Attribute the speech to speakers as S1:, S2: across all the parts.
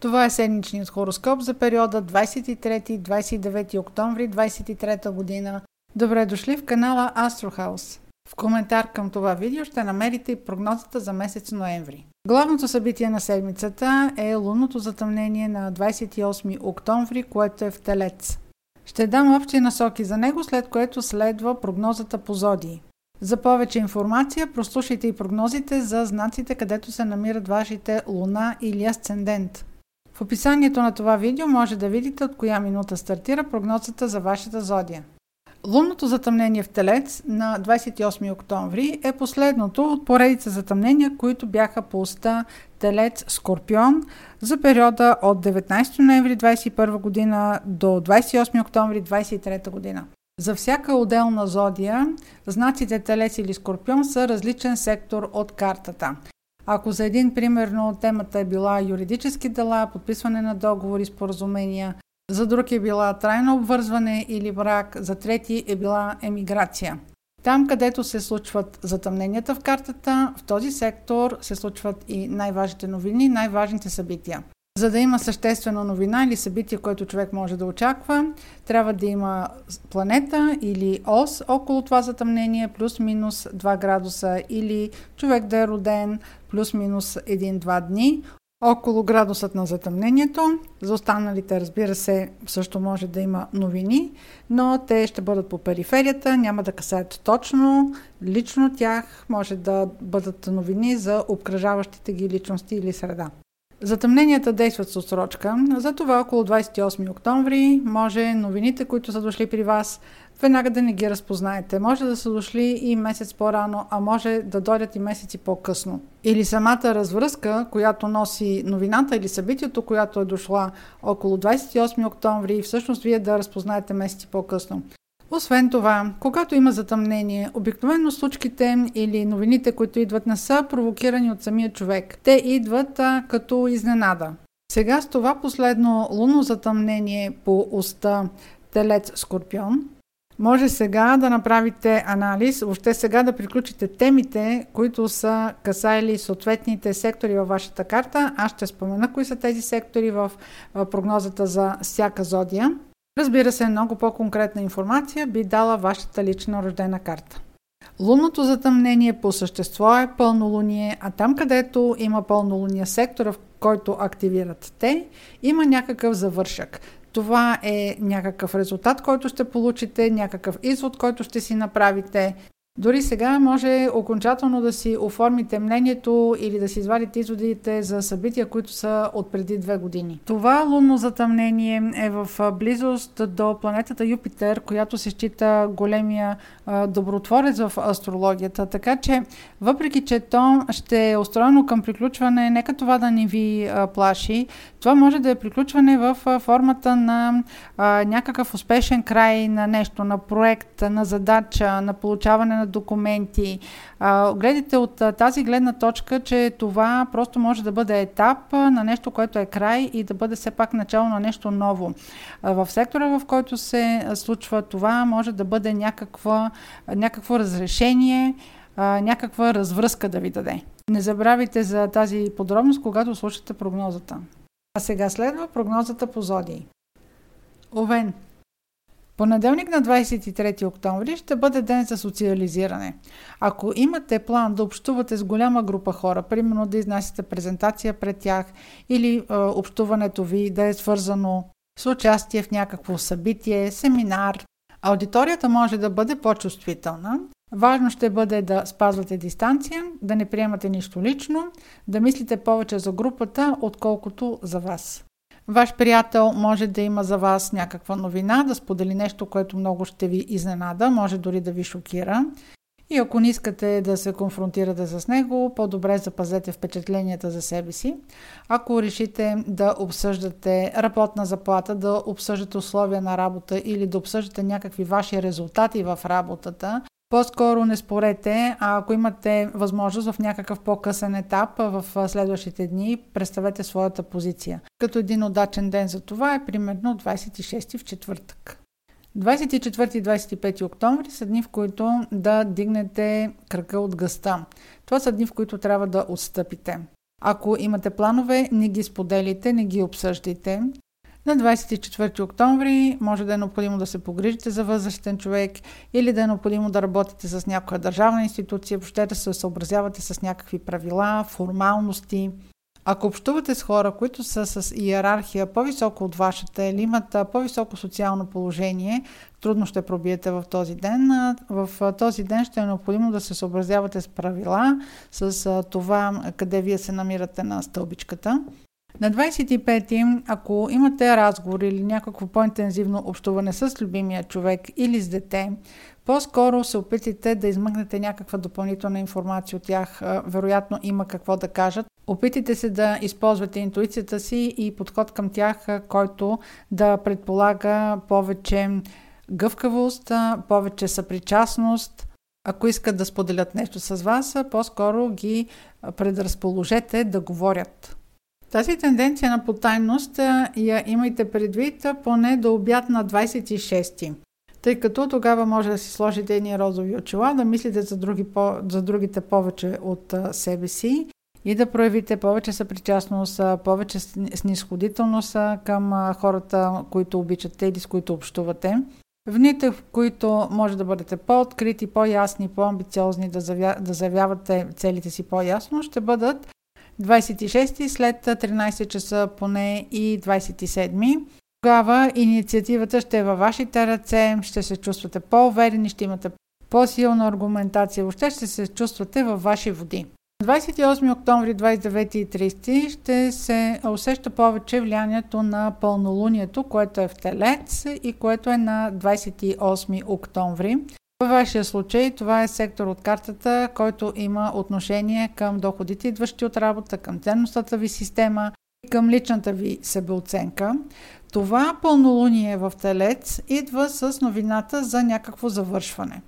S1: Това е седмичният хороскоп за периода 23-29 октомври 23 година. Добре дошли в канала House. В коментар към това видео ще намерите и прогнозата за месец ноември. Главното събитие на седмицата е лунното затъмнение на 28 октомври, което е в Телец. Ще дам общи насоки за него, след което следва прогнозата по зодии. За повече информация прослушайте и прогнозите за знаците, където се намират вашите луна или асцендент. В описанието на това видео може да видите от коя минута стартира прогнозата за вашата зодия. Лунното затъмнение в Телец на 28 октомври е последното от поредица затъмнения, които бяха по уста Телец Скорпион за периода от 19 ноември 2021 година до 28 октомври 2023 година. За всяка отделна зодия, знаците Телец или Скорпион са различен сектор от картата. Ако за един, примерно, темата е била юридически дела, подписване на договори, споразумения, за друг е била трайно обвързване или брак, за трети е била емиграция. Там, където се случват затъмненията в картата, в този сектор се случват и най-важните новини, най-важните събития. За да има съществена новина или събитие, което човек може да очаква, трябва да има планета или ос около това затъмнение, плюс-минус 2 градуса, или човек да е роден плюс-минус 1-2 дни около градусът на затъмнението. За останалите, разбира се, също може да има новини, но те ще бъдат по периферията, няма да касаят точно лично тях, може да бъдат новини за обкръжаващите ги личности или среда. Затъмненията действат с отсрочка, затова около 28 октомври може новините, които са дошли при вас, веднага да не ги разпознаете. Може да са дошли и месец по-рано, а може да дойдат и месеци по-късно. Или самата развръзка, която носи новината или събитието, която е дошла около 28 октомври и всъщност вие да разпознаете месеци по-късно. Освен това, когато има затъмнение, обикновено случките или новините, които идват, не са провокирани от самия човек. Те идват а, като изненада. Сега с това последно лунно затъмнение по уста Телец Скорпион, може сега да направите анализ, въобще сега да приключите темите, които са касаели съответните сектори във вашата карта. Аз ще спомена кои са тези сектори в прогнозата за всяка зодия. Разбира се, много по-конкретна информация би дала вашата лична рождена карта. Лунното затъмнение по същество е пълнолуние, а там където има пълнолуния сектора, в който активират те, има някакъв завършък. Това е някакъв резултат, който ще получите, някакъв извод, който ще си направите. Дори сега може окончателно да си оформите мнението или да си извадите изводите за събития, които са от преди две години. Това лунно затъмнение е в близост до планетата Юпитер, която се счита големия добротворец в астрологията. Така че, въпреки че то ще е устроено към приключване, нека това да не ви плаши. Това може да е приключване в формата на някакъв успешен край на нещо, на проект, на задача, на получаване на документи. Гледайте от тази гледна точка, че това просто може да бъде етап на нещо, което е край и да бъде все пак начало на нещо ново. В сектора, в който се случва това, може да бъде някаква, някакво разрешение, някаква развръзка да ви даде. Не забравяйте за тази подробност, когато слушате прогнозата. А сега следва прогнозата по зодии. Овен. Понеделник на 23 октомври ще бъде ден за социализиране. Ако имате план да общувате с голяма група хора, примерно да изнасяте презентация пред тях или е, общуването ви да е свързано с участие в някакво събитие, семинар, аудиторията може да бъде по-чувствителна. Важно ще бъде да спазвате дистанция, да не приемате нищо лично, да мислите повече за групата, отколкото за вас. Ваш приятел може да има за вас някаква новина, да сподели нещо, което много ще ви изненада, може дори да ви шокира. И ако не искате да се конфронтирате с него, по-добре запазете впечатленията за себе си. Ако решите да обсъждате работна заплата, да обсъждате условия на работа или да обсъждате някакви ваши резултати в работата, по-скоро не спорете, а ако имате възможност в някакъв по-късен етап в следващите дни, представете своята позиция. Като един удачен ден за това е примерно 26 в четвъртък. 24 и 25 октомври са дни, в които да дигнете кръга от гъста. Това са дни, в които трябва да отстъпите. Ако имате планове, не ги споделите, не ги обсъждайте. На 24 октомври може да е необходимо да се погрижите за възрастен човек или да е необходимо да работите с някоя държавна институция, въобще да се съобразявате с някакви правила, формалности. Ако общувате с хора, които са с иерархия по-високо от вашата или имат по-високо социално положение, трудно ще пробиете в този ден. В този ден ще е необходимо да се съобразявате с правила, с това къде вие се намирате на стълбичката. На 25-ти, ако имате разговор или някакво по-интензивно общуване с любимия човек или с дете, по-скоро се опитайте да измъкнете някаква допълнителна информация от тях. Вероятно има какво да кажат. Опитайте се да използвате интуицията си и подход към тях, който да предполага повече гъвкавост, повече съпричастност. Ако искат да споделят нещо с вас, по-скоро ги предразположете да говорят. Тази тенденция на потайност я имайте предвид поне до обяд на 26-ти. Тъй като тогава може да си сложите едни розови очила, да мислите за, други, за другите повече от себе си и да проявите повече съпричастност, повече снисходителност към хората, които обичате или с които общувате. В дните, в които може да бъдете по-открити, по-ясни, по-амбициозни, да, завя... да заявявате целите си по-ясно, ще бъдат 26 след 13 часа поне и 27. Тогава инициативата ще е във вашите ръце, ще се чувствате по-уверени, ще имате по-силна аргументация, въобще ще се чувствате във ваши води. 28 октомври, 29 и 30 ще се усеща повече влиянието на пълнолунието, което е в Телец и което е на 28 октомври. Във вашия случай това е сектор от картата, който има отношение към доходите, идващи от работа, към ценностната ви система и към личната ви себеоценка. Това пълнолуние в Телец идва с новината за някакво завършване.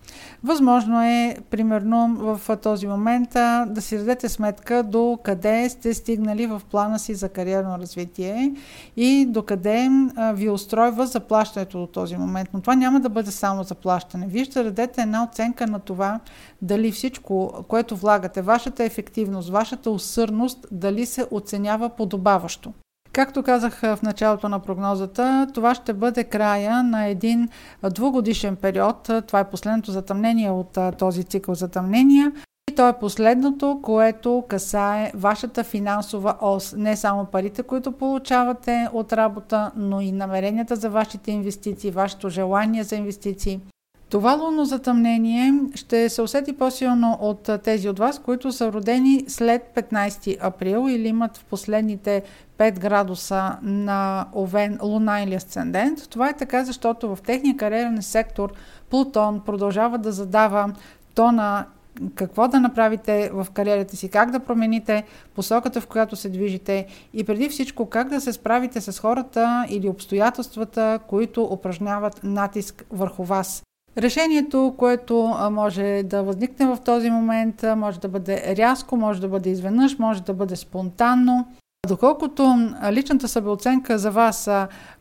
S1: Възможно е, примерно, в този момент да си дадете сметка до къде сте стигнали в плана си за кариерно развитие и до къде ви устройва заплащането до този момент. Но това няма да бъде само заплащане. Вие ще дадете една оценка на това дали всичко, което влагате, вашата ефективност, вашата усърдност, дали се оценява подобаващо. Както казах в началото на прогнозата, това ще бъде края на един двугодишен период. Това е последното затъмнение от този цикъл затъмнения. И то е последното, което касае вашата финансова ос. Не само парите, които получавате от работа, но и намеренията за вашите инвестиции, вашето желание за инвестиции. Това лунно затъмнение ще се усети по-силно от тези от вас, които са родени след 15 април или имат в последните 5 градуса на Овен, Луна или Асцендент. Това е така, защото в техния кариерен сектор Плутон продължава да задава тона какво да направите в кариерата си, как да промените посоката, в която се движите и преди всичко как да се справите с хората или обстоятелствата, които упражняват натиск върху вас. Решението, което може да възникне в този момент, може да бъде рязко, може да бъде изведнъж, може да бъде спонтанно. Доколкото личната събеоценка за вас,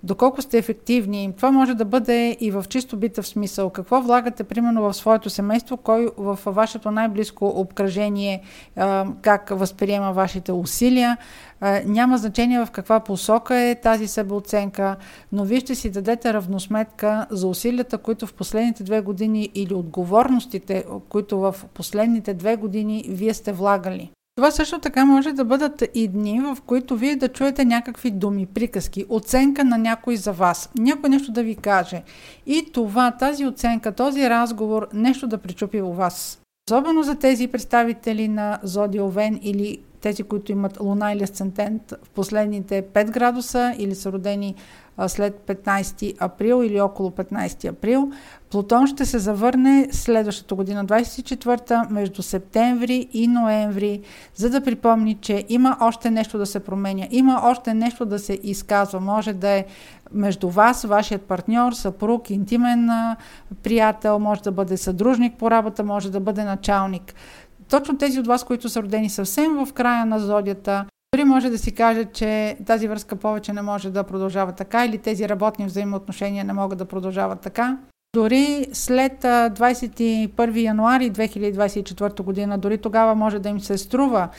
S1: доколко сте ефективни, това може да бъде и в чисто битъв смисъл. Какво влагате, примерно, в своето семейство, кой в вашето най-близко обкръжение, как възприема вашите усилия. Няма значение в каква посока е тази себеоценка, но вие ще си дадете равносметка за усилията, които в последните две години или отговорностите, които в последните две години вие сте влагали. Това също така може да бъдат и дни, в които вие да чуете някакви думи, приказки, оценка на някой за вас, някой нещо да ви каже. И това, тази оценка, този разговор, нещо да причупи у вас. Особено за тези представители на Зодия Овен или тези, които имат луна или асцендент в последните 5 градуса или са родени след 15 април или около 15 април. Плутон ще се завърне следващата година, 24-та, между септември и ноември, за да припомни, че има още нещо да се променя, има още нещо да се изказва. Може да е между вас, вашият партньор, съпруг, интимен приятел, може да бъде съдружник по работа, може да бъде началник. Точно тези от вас, които са родени съвсем в края на зодията, дори може да си каже, че тази връзка повече не може да продължава така или тези работни взаимоотношения не могат да продължават така. Дори след 21 януари 2024 година, дори тогава може да им се струва,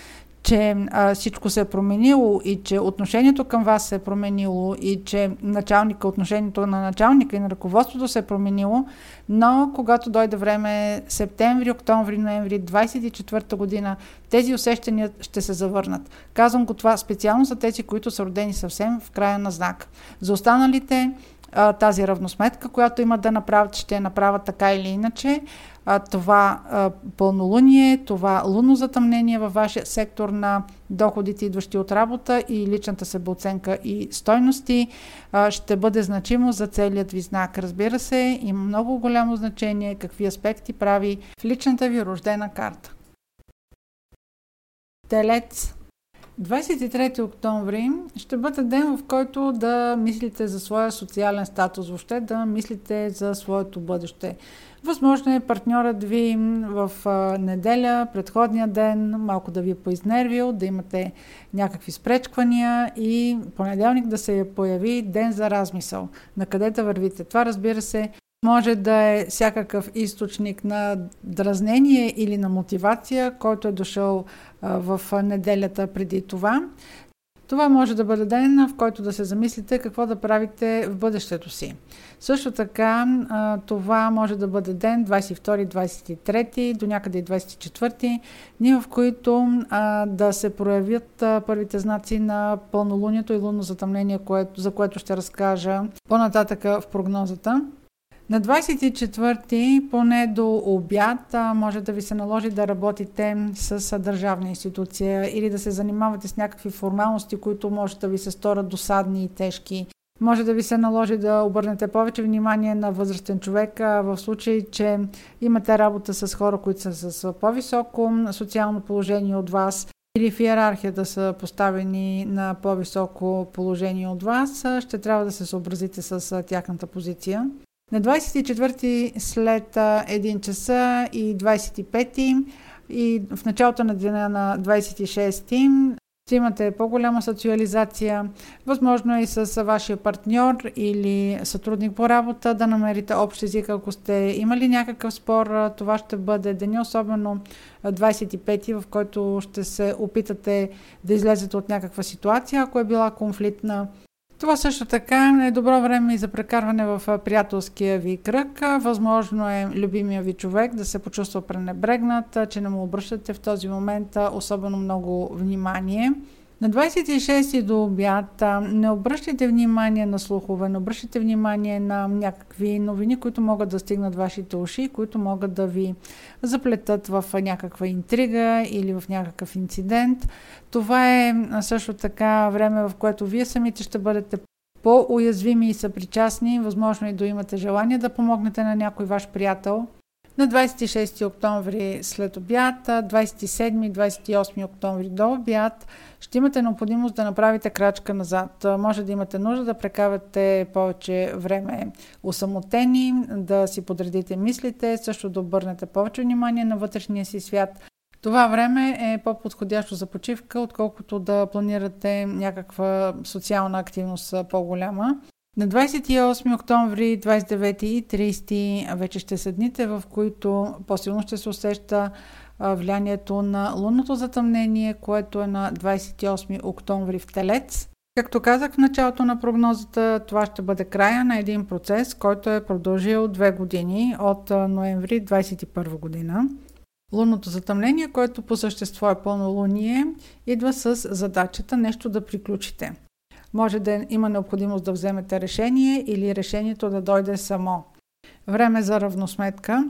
S1: че а, всичко се е променило и че отношението към вас се е променило и че началника, отношението на началника и на ръководството се е променило, но когато дойде време септември, октомври, ноември 24 година, тези усещания ще се завърнат. Казвам го това специално за тези, които са родени съвсем в края на знак. За останалите тази равносметка, която имат да направят, ще я направят така или иначе а, това а, пълнолуние, това лунно затъмнение във вашия сектор на доходите, идващи от работа и личната себеоценка и стойности, а, ще бъде значимо за целият ви знак. Разбира се, има много голямо значение какви аспекти прави в личната ви рождена карта. Телец 23 октомври ще бъде ден, в който да мислите за своя социален статус, въобще да мислите за своето бъдеще. Възможно е партньорът ви в неделя, предходния ден, малко да ви е поизнервил, да имате някакви спречквания и понеделник да се появи ден за размисъл. На къде да вървите? Това разбира се може да е всякакъв източник на дразнение или на мотивация, който е дошъл в неделята преди това. Това може да бъде ден, в който да се замислите какво да правите в бъдещето си. Също така, това може да бъде ден 22-23, до някъде и 24, дни в които да се проявят първите знаци на пълнолунието и лунно затъмнение, за което ще разкажа по-нататъка в прогнозата. На 24-ти, поне до обяд, може да ви се наложи да работите с държавна институция или да се занимавате с някакви формалности, които може да ви се сторят досадни и тежки. Може да ви се наложи да обърнете повече внимание на възрастен човек в случай, че имате работа с хора, които са с по-високо социално положение от вас или в иерархията са поставени на по-високо положение от вас, ще трябва да се съобразите с тяхната позиция. На 24 след 1 часа и 25 и в началото на деня на 26 ще имате по-голяма социализация. Възможно е и с вашия партньор или сътрудник по работа да намерите общ език, ако сте имали някакъв спор. Това ще бъде деня, особено 25 в който ще се опитате да излезете от някаква ситуация, ако е била конфликтна. Това също така е добро време и за прекарване в приятелския ви кръг. Възможно е любимия ви човек да се почувства пренебрегнат, че не му обръщате в този момент особено много внимание. На 26 до обяд не обръщайте внимание на слухове, не обръщайте внимание на някакви новини, които могат да стигнат вашите уши, които могат да ви заплетат в някаква интрига или в някакъв инцидент. Това е също така време, в което вие самите ще бъдете по-уязвими и съпричастни, възможно и да имате желание да помогнете на някой ваш приятел – на 26 октомври след обяд, 27-28 октомври до обяд ще имате необходимост да направите крачка назад. Може да имате нужда да прекарате повече време усамотени, да си подредите мислите, също да обърнете повече внимание на вътрешния си свят. Това време е по-подходящо за почивка, отколкото да планирате някаква социална активност по-голяма. На 28 октомври, 29 и 30 вече ще са дните, в които по-силно ще се усеща влиянието на лунното затъмнение, което е на 28 октомври в Телец. Както казах в началото на прогнозата, това ще бъде края на един процес, който е продължил две години от ноември 2021 година. Лунното затъмнение, което по същество е пълнолуние, идва с задачата нещо да приключите. Може да има необходимост да вземете решение или решението да дойде само. Време за равносметка.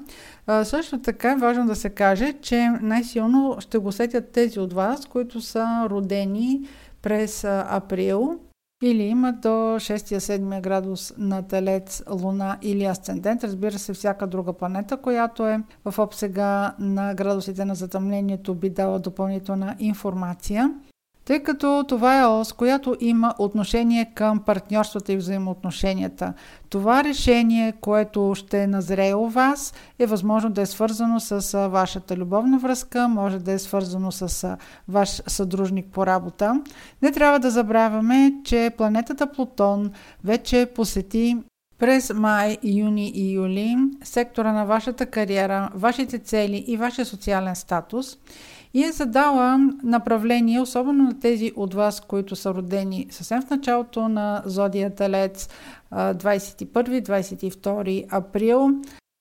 S1: Също така е важно да се каже, че най-силно ще го сетят тези от вас, които са родени през април или имат до 6-7 градус на Телец, Луна или Асцендент. Разбира се, всяка друга планета, която е в обсега на градусите на затъмнението, би дала допълнителна информация тъй като това е ос, която има отношение към партньорствата и взаимоотношенията. Това решение, което ще назрее у вас, е възможно да е свързано с вашата любовна връзка, може да е свързано с ваш съдружник по работа. Не трябва да забравяме, че планетата Плутон вече посети през май, юни и юли сектора на вашата кариера, вашите цели и вашия социален статус – и е задала направление, особено на тези от вас, които са родени съвсем в началото на Зодия Телец, 21-22 април,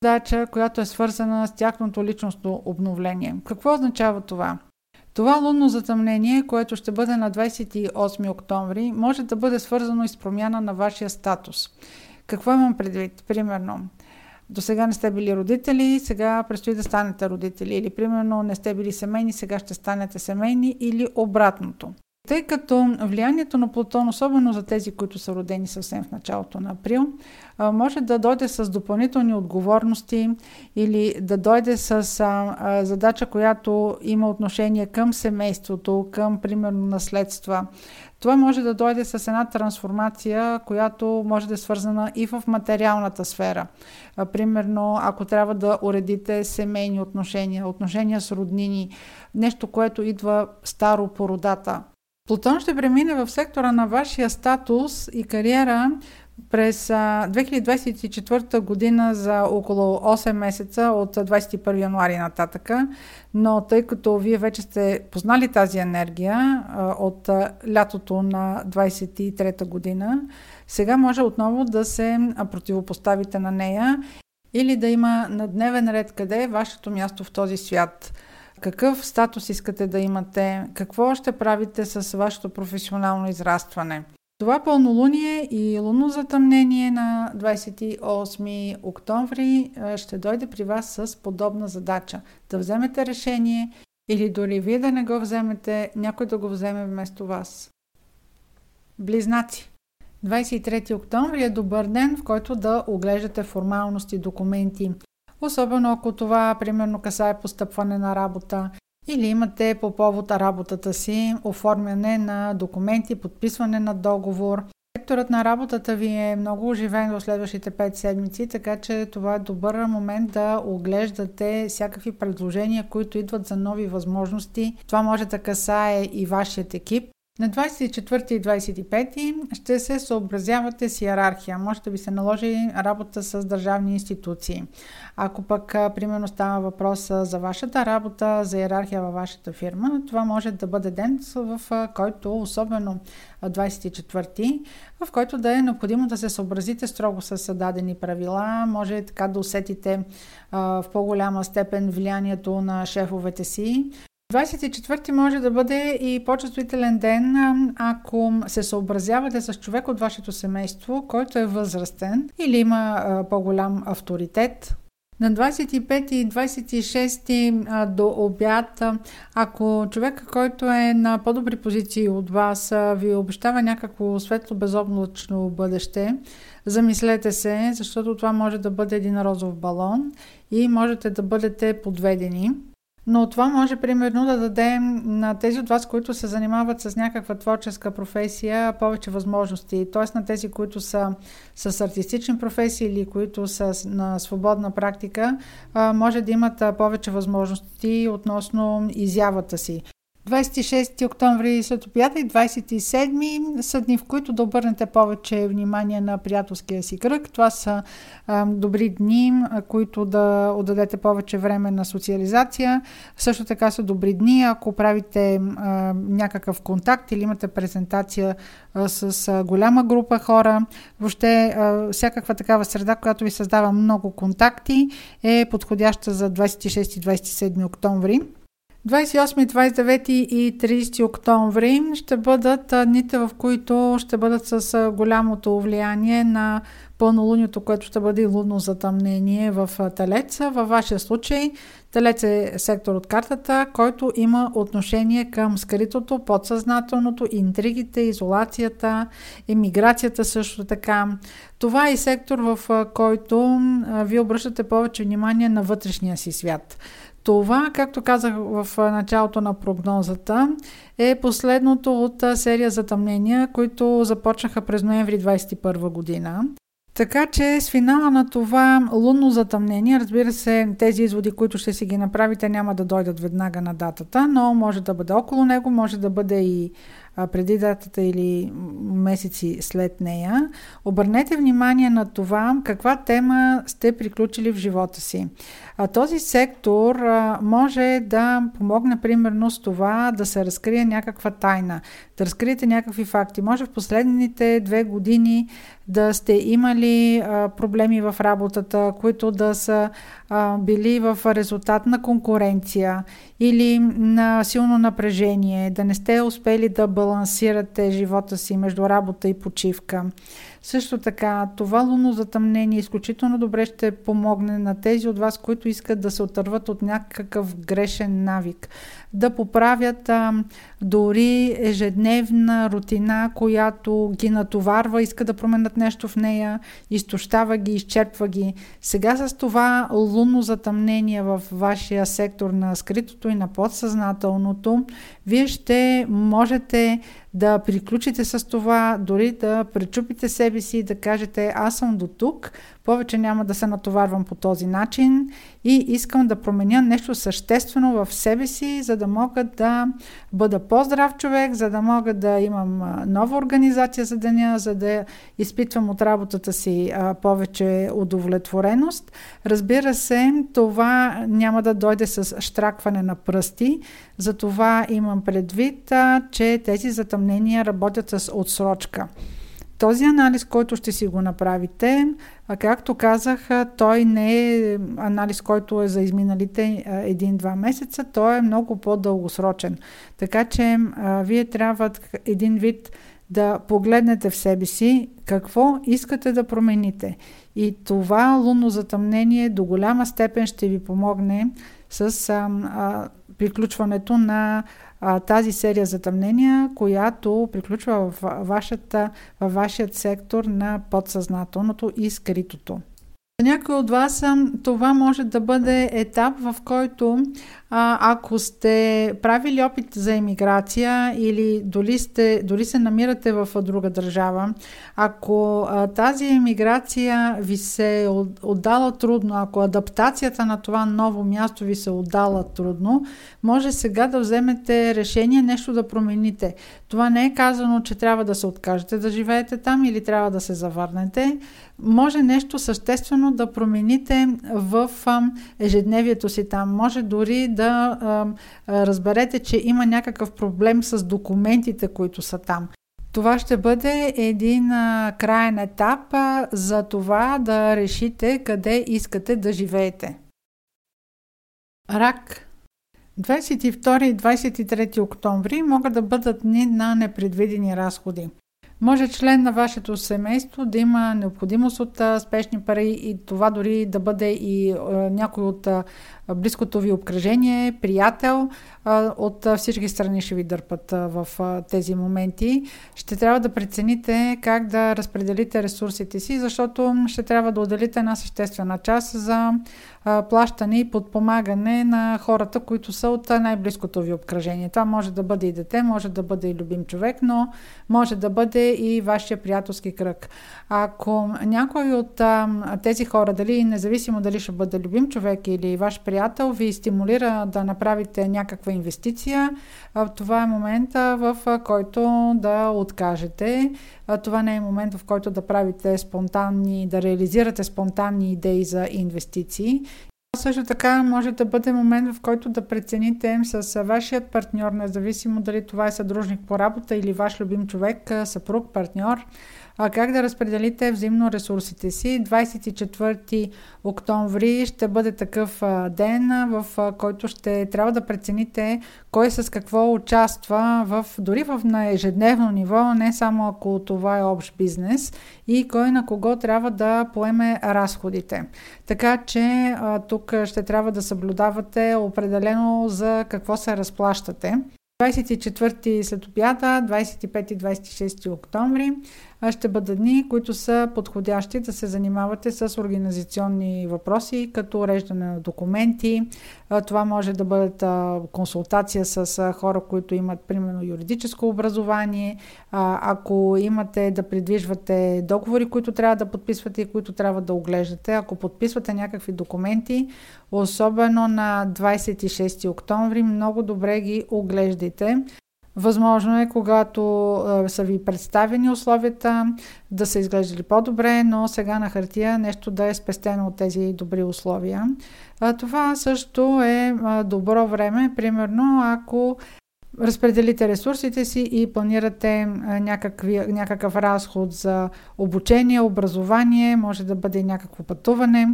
S1: задача, която е свързана с тяхното личностно обновление. Какво означава това? Това лунно затъмнение, което ще бъде на 28 октомври, може да бъде свързано и с промяна на вашия статус. Какво имам предвид? Примерно, до сега не сте били родители, сега предстои да станете родители. Или, примерно, не сте били семейни, сега ще станете семейни или обратното. Тъй като влиянието на Плутон, особено за тези, които са родени съвсем в началото на април, може да дойде с допълнителни отговорности или да дойде с задача, която има отношение към семейството, към, примерно, наследства. Това може да дойде с една трансформация, която може да е свързана и в материалната сфера. Примерно, ако трябва да уредите семейни отношения, отношения с роднини, нещо, което идва старо по родата, Плутон ще премине в сектора на вашия статус и кариера през 2024 година за около 8 месеца от 21 януари нататъка, но тъй като вие вече сте познали тази енергия от лятото на 23 година, сега може отново да се противопоставите на нея или да има на дневен ред къде е вашето място в този свят – какъв статус искате да имате? Какво ще правите с вашето професионално израстване? Това пълнолуние и лунно затъмнение на 28 октомври ще дойде при вас с подобна задача. Да вземете решение или дори вие да не го вземете, някой да го вземе вместо вас. Близнаци 23 октомври е добър ден, в който да оглеждате формалности, документи, особено ако това примерно касае постъпване на работа или имате по повод работата си оформяне на документи, подписване на договор. Секторът на работата ви е много оживен в следващите 5 седмици, така че това е добър момент да оглеждате всякакви предложения, които идват за нови възможности. Това може да касае и вашият екип. На 24 и 25 ще се съобразявате с иерархия. Може да ви се наложи работа с държавни институции. Ако пък, примерно, става въпрос за вашата работа, за иерархия във вашата фирма, това може да бъде ден, в който, особено 24-ти, в който да е необходимо да се съобразите строго с дадени правила. Може така да усетите в по-голяма степен влиянието на шефовете си, 24 може да бъде и по-чувствителен ден, ако се съобразявате с човек от вашето семейство, който е възрастен или има по-голям авторитет. На 25 и 26 до обяд, ако човек, който е на по-добри позиции от вас, ви обещава някакво светло безоблачно бъдеще, замислете се, защото това може да бъде един розов балон и можете да бъдете подведени. Но това може примерно да даде на тези от вас, които се занимават с някаква творческа професия, повече възможности. Т.е. на тези, които са с артистични професии или които са на свободна практика, може да имат повече възможности относно изявата си. 26 октомври след обяда и 27 са дни, в които да обърнете повече внимание на приятелския си кръг. Това са а, добри дни, които да отдадете повече време на социализация. Също така са добри дни, ако правите а, някакъв контакт или имате презентация а, с а, голяма група хора. Въобще а, всякаква такава среда, която ви създава много контакти, е подходяща за 26-27 октомври. 28, 29 и 30 октомври ще бъдат дните, в които ще бъдат с голямото влияние на пълнолунието, което ще бъде лунно затъмнение в Телец. Във вашия случай Телец е сектор от картата, който има отношение към скритото, подсъзнателното, интригите, изолацията, емиграцията също така. Това е сектор, в който ви обръщате повече внимание на вътрешния си свят. Това, както казах в началото на прогнозата, е последното от серия затъмнения, които започнаха през ноември 2021 година. Така че с финала на това лунно затъмнение, разбира се, тези изводи, които ще си ги направите, няма да дойдат веднага на датата, но може да бъде около него, може да бъде и преди датата или месеци след нея, обърнете внимание на това каква тема сте приключили в живота си. Този сектор може да помогне примерно с това да се разкрие някаква тайна, да разкриете някакви факти. Може в последните две години да сте имали проблеми в работата, които да са били в резултат на конкуренция или на силно напрежение, да не сте успели да балансирате живота си между работа и почивка. Също така, това лунно затъмнение изключително добре ще помогне на тези от вас, които искат да се отърват от някакъв грешен навик, да поправят а, дори ежедневна рутина, която ги натоварва, иска да променят нещо в нея, изтощава ги, изчерпва ги. Сега с това лунно затъмнение в вашия сектор на скритото и на подсъзнателното, вие ще можете да приключите с това, дори да пречупите себе си и да кажете аз съм до тук, повече няма да се натоварвам по този начин и искам да променя нещо съществено в себе си, за да мога да бъда по-здрав човек, за да мога да имам нова организация за деня, за да изпитвам от работата си повече удовлетвореност. Разбира се, това няма да дойде с штракване на пръсти, затова имам предвид, че тези затъмнения работят с отсрочка. Този анализ, който ще си го направите, както казах, той не е анализ, който е за изминалите един-два месеца, той е много по-дългосрочен. Така че вие трябва един вид да погледнете в себе си какво искате да промените. И това лунно затъмнение до голяма степен ще ви помогне с а, а, приключването на тази серия затъмнения, която приключва в, вашата, в вашият сектор на подсъзнателното и скритото. За някой от вас това може да бъде етап, в който ако сте правили опит за емиграция или дори, сте, дори се намирате в друга държава, ако тази емиграция ви се отдала трудно, ако адаптацията на това ново място ви се отдала трудно, може сега да вземете решение нещо да промените. Това не е казано, че трябва да се откажете да живеете там или трябва да се завърнете. Може нещо съществено да промените в ежедневието си там. Може дори да да а, разберете, че има някакъв проблем с документите, които са там. Това ще бъде един а, краен етап а, за това да решите къде искате да живеете. Рак 22 и 23 октомври могат да бъдат дни на непредвидени разходи. Може член на вашето семейство да има необходимост от а, спешни пари и това дори да бъде и а, някой от а, близкото ви обкръжение, приятел, от всички страни ще ви дърпат в тези моменти. Ще трябва да прецените как да разпределите ресурсите си, защото ще трябва да отделите една съществена част за плащане и подпомагане на хората, които са от най-близкото ви обкръжение. Това може да бъде и дете, може да бъде и любим човек, но може да бъде и вашия приятелски кръг. Ако някой от тези хора, дали независимо дали ще бъде любим човек или ваш приятел, ви стимулира да направите някаква инвестиция, това е момента, в който да откажете. Това не е момент, в който да правите спонтанни, да реализирате спонтанни идеи за инвестиции. Също така може да бъде момент, в който да прецените с вашият партньор, независимо дали това е съдружник по работа или ваш любим човек, съпруг, партньор, как да разпределите взаимно ресурсите си. 24 октомври ще бъде такъв ден, в който ще трябва да прецените кой с какво участва в, дори в на ежедневно ниво, не само ако това е общ бизнес и кой на кого трябва да поеме разходите. Така че тук ще трябва да съблюдавате определено за какво се разплащате. 24 след обяда, 25 и 26 октомври ще бъдат дни, които са подходящи да се занимавате с организационни въпроси, като уреждане на документи. Това може да бъдат консултация с хора, които имат примерно юридическо образование. Ако имате да придвижвате договори, които трябва да подписвате и които трябва да оглеждате, ако подписвате някакви документи, особено на 26 октомври, много добре ги оглеждайте Възможно е, когато а, са ви представени условията, да са изглеждали по-добре, но сега на хартия нещо да е спестено от тези добри условия. А, това също е а, добро време, примерно ако разпределите ресурсите си и планирате някакви, някакъв разход за обучение, образование, може да бъде някакво пътуване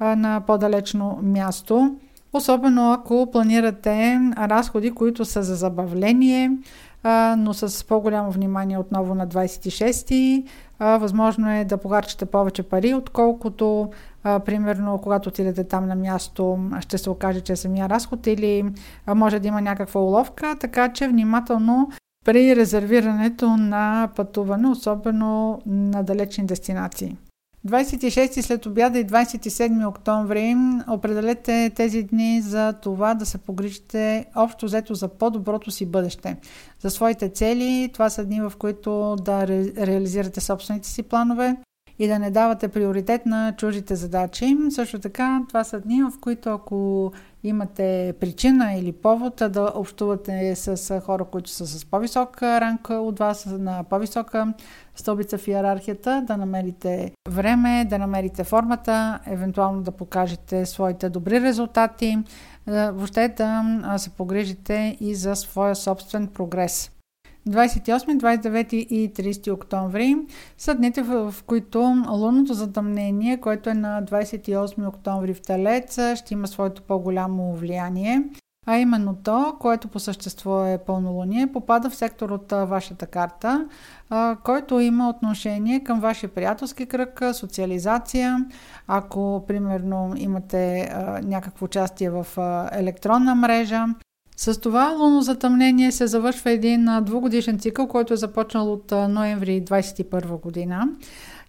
S1: на по-далечно място. Особено ако планирате разходи, които са за забавление, но с по-голямо внимание отново на 26-ти. Възможно е да похарчите повече пари, отколкото примерно когато отидете там на място ще се окаже, че е самия разход или може да има някаква уловка, така че внимателно при резервирането на пътуване, особено на далечни дестинации. 26 след обяда и 27 октомври определете тези дни за това да се погрижите общо взето за по-доброто си бъдеще. За своите цели, това са дни в които да ре, реализирате собствените си планове и да не давате приоритет на чужите задачи. Също така, това са дни, в които ако имате причина или повод да общувате с хора, които са с по-висока ранка от вас, на по-висока стълбица в иерархията, да намерите време, да намерите формата, евентуално да покажете своите добри резултати, въобще да се погрижите и за своя собствен прогрес. 28, 29 и 30 октомври са дните, в които лунното затъмнение, което е на 28 октомври в Телец, ще има своето по-голямо влияние. А именно то, което по същество е пълнолуние, попада в сектор от вашата карта, който има отношение към вашия приятелски кръг, социализация. Ако, примерно, имате някакво участие в електронна мрежа, с това лунно затъмнение се завършва един двугодишен цикъл, който е започнал от ноември 2021 година.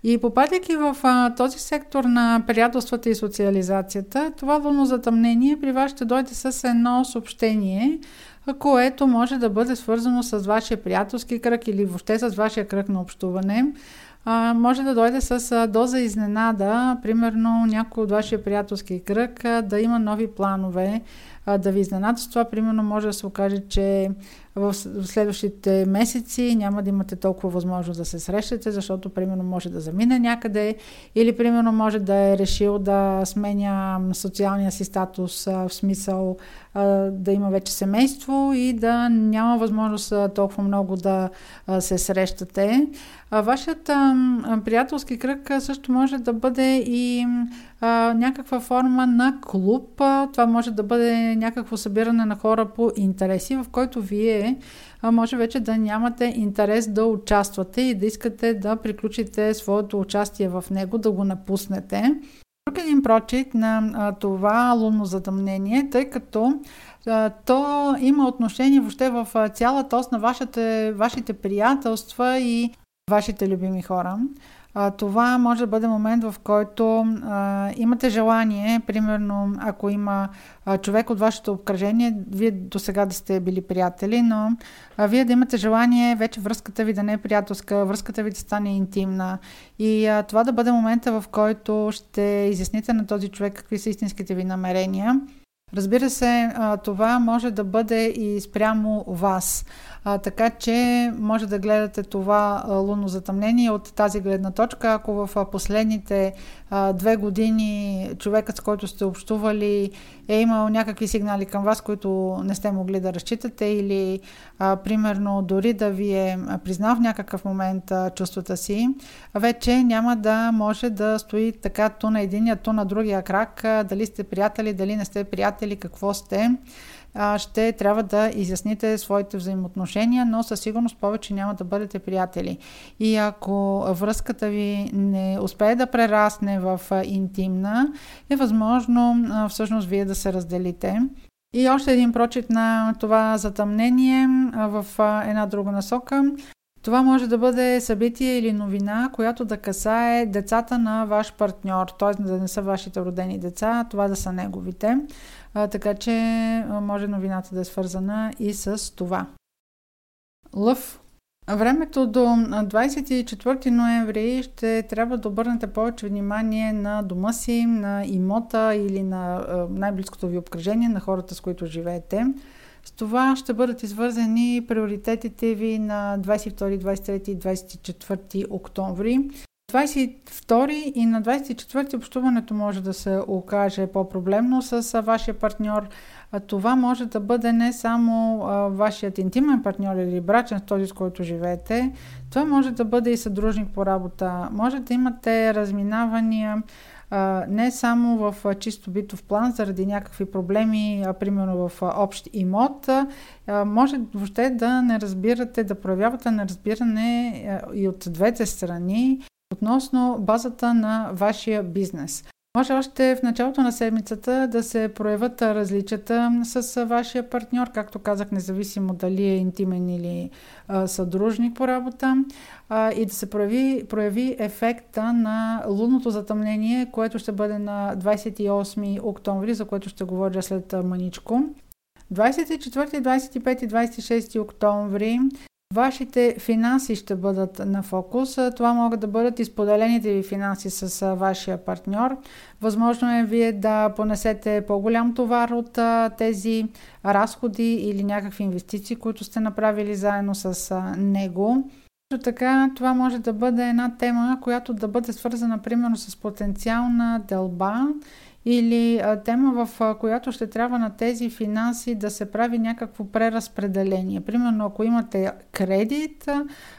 S1: И попадайки в а, този сектор на приятелствата и социализацията, това лунно затъмнение при вас ще дойде с едно съобщение, което може да бъде свързано с вашия приятелски кръг или въобще с вашия кръг на общуване. А, може да дойде с а, доза изненада, примерно някой от вашия приятелски кръг а, да има нови планове, а, да ви изненада с това. Примерно може да се окаже, че в следващите месеци няма да имате толкова възможност да се срещате, защото примерно може да замине някъде или примерно може да е решил да сменя социалния си статус в смисъл да има вече семейство и да няма възможност толкова много да се срещате. Вашият приятелски кръг също може да бъде и някаква форма на клуб. Това може да бъде някакво събиране на хора по интереси, в който вие може вече да нямате интерес да участвате и да искате да приключите своето участие в него, да го напуснете. Друг един прочит на а, това лунно затъмнение, тъй като а, то има отношение въобще в цялата ос на вашите, вашите приятелства и вашите любими хора. А, това може да бъде момент, в който а, имате желание, примерно, ако има а, човек от вашето обкръжение, вие до сега да сте били приятели, но а, вие да имате желание вече връзката ви да не е приятелска, връзката ви да стане интимна и а, това да бъде момента, в който ще изясните на този човек какви са истинските ви намерения. Разбира се, това може да бъде и спрямо вас. А, така че може да гледате това лунно затъмнение от тази гледна точка. Ако в последните а, две години човекът, с който сте общували, е имал някакви сигнали към вас, които не сте могли да разчитате или а, примерно дори да ви е признал в някакъв момент а, чувствата си, вече няма да може да стои така ту на единия, ту на другия крак, а, дали сте приятели, дали не сте приятели, какво сте ще трябва да изясните своите взаимоотношения, но със сигурност повече няма да бъдете приятели. И ако връзката ви не успее да прерасне в интимна, е възможно всъщност вие да се разделите. И още един прочит на това затъмнение в една друга насока. Това може да бъде събитие или новина, която да касае децата на ваш партньор, т.е. да не са вашите родени деца, това да са неговите. Така че може новината да е свързана и с това. Лъв. Времето до 24 ноември ще трябва да обърнете повече внимание на дома си, на имота или на най-близкото ви обкръжение, на хората с които живеете. С това ще бъдат извързани приоритетите ви на 22, 23 и 24 октомври. 22 и на 24 общуването може да се окаже по-проблемно с вашия партньор. Това може да бъде не само вашият интимен партньор или брачен, с този с който живеете. Това може да бъде и съдружник по работа. Може да имате разминавания не само в чисто битов план, заради някакви проблеми, а примерно в общ имот, може въобще да не разбирате, да проявявате неразбиране и от двете страни относно базата на вашия бизнес. Може още в началото на седмицата да се проявят различията с вашия партньор, както казах, независимо дали е интимен или а, съдружник по работа, а, и да се прояви, прояви ефекта на лунното затъмнение, което ще бъде на 28 октомври, за което ще говоря след маничко. 24, 25 и 26 октомври Вашите финанси ще бъдат на фокус. Това могат да бъдат изподелените ви финанси с вашия партньор. Възможно е вие да понесете по-голям товар от тези разходи или някакви инвестиции, които сте направили заедно с него. Така, това може да бъде една тема, която да бъде свързана примерно с потенциална дълба или а, тема, в а, която ще трябва на тези финанси да се прави някакво преразпределение. Примерно, ако имате кредит,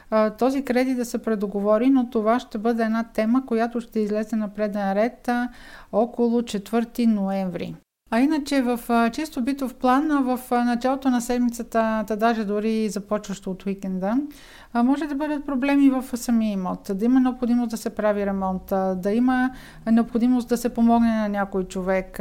S1: а, този кредит да се предоговори, но това ще бъде една тема, която ще излезе на преден ред а, около 4 ноември. А иначе в а, чисто битов план, в а, началото на седмицата, та даже дори започващо от уикенда, а, може да бъдат проблеми в самия имот, да има необходимост да се прави ремонт, да има необходимост да се помогне на някой човек.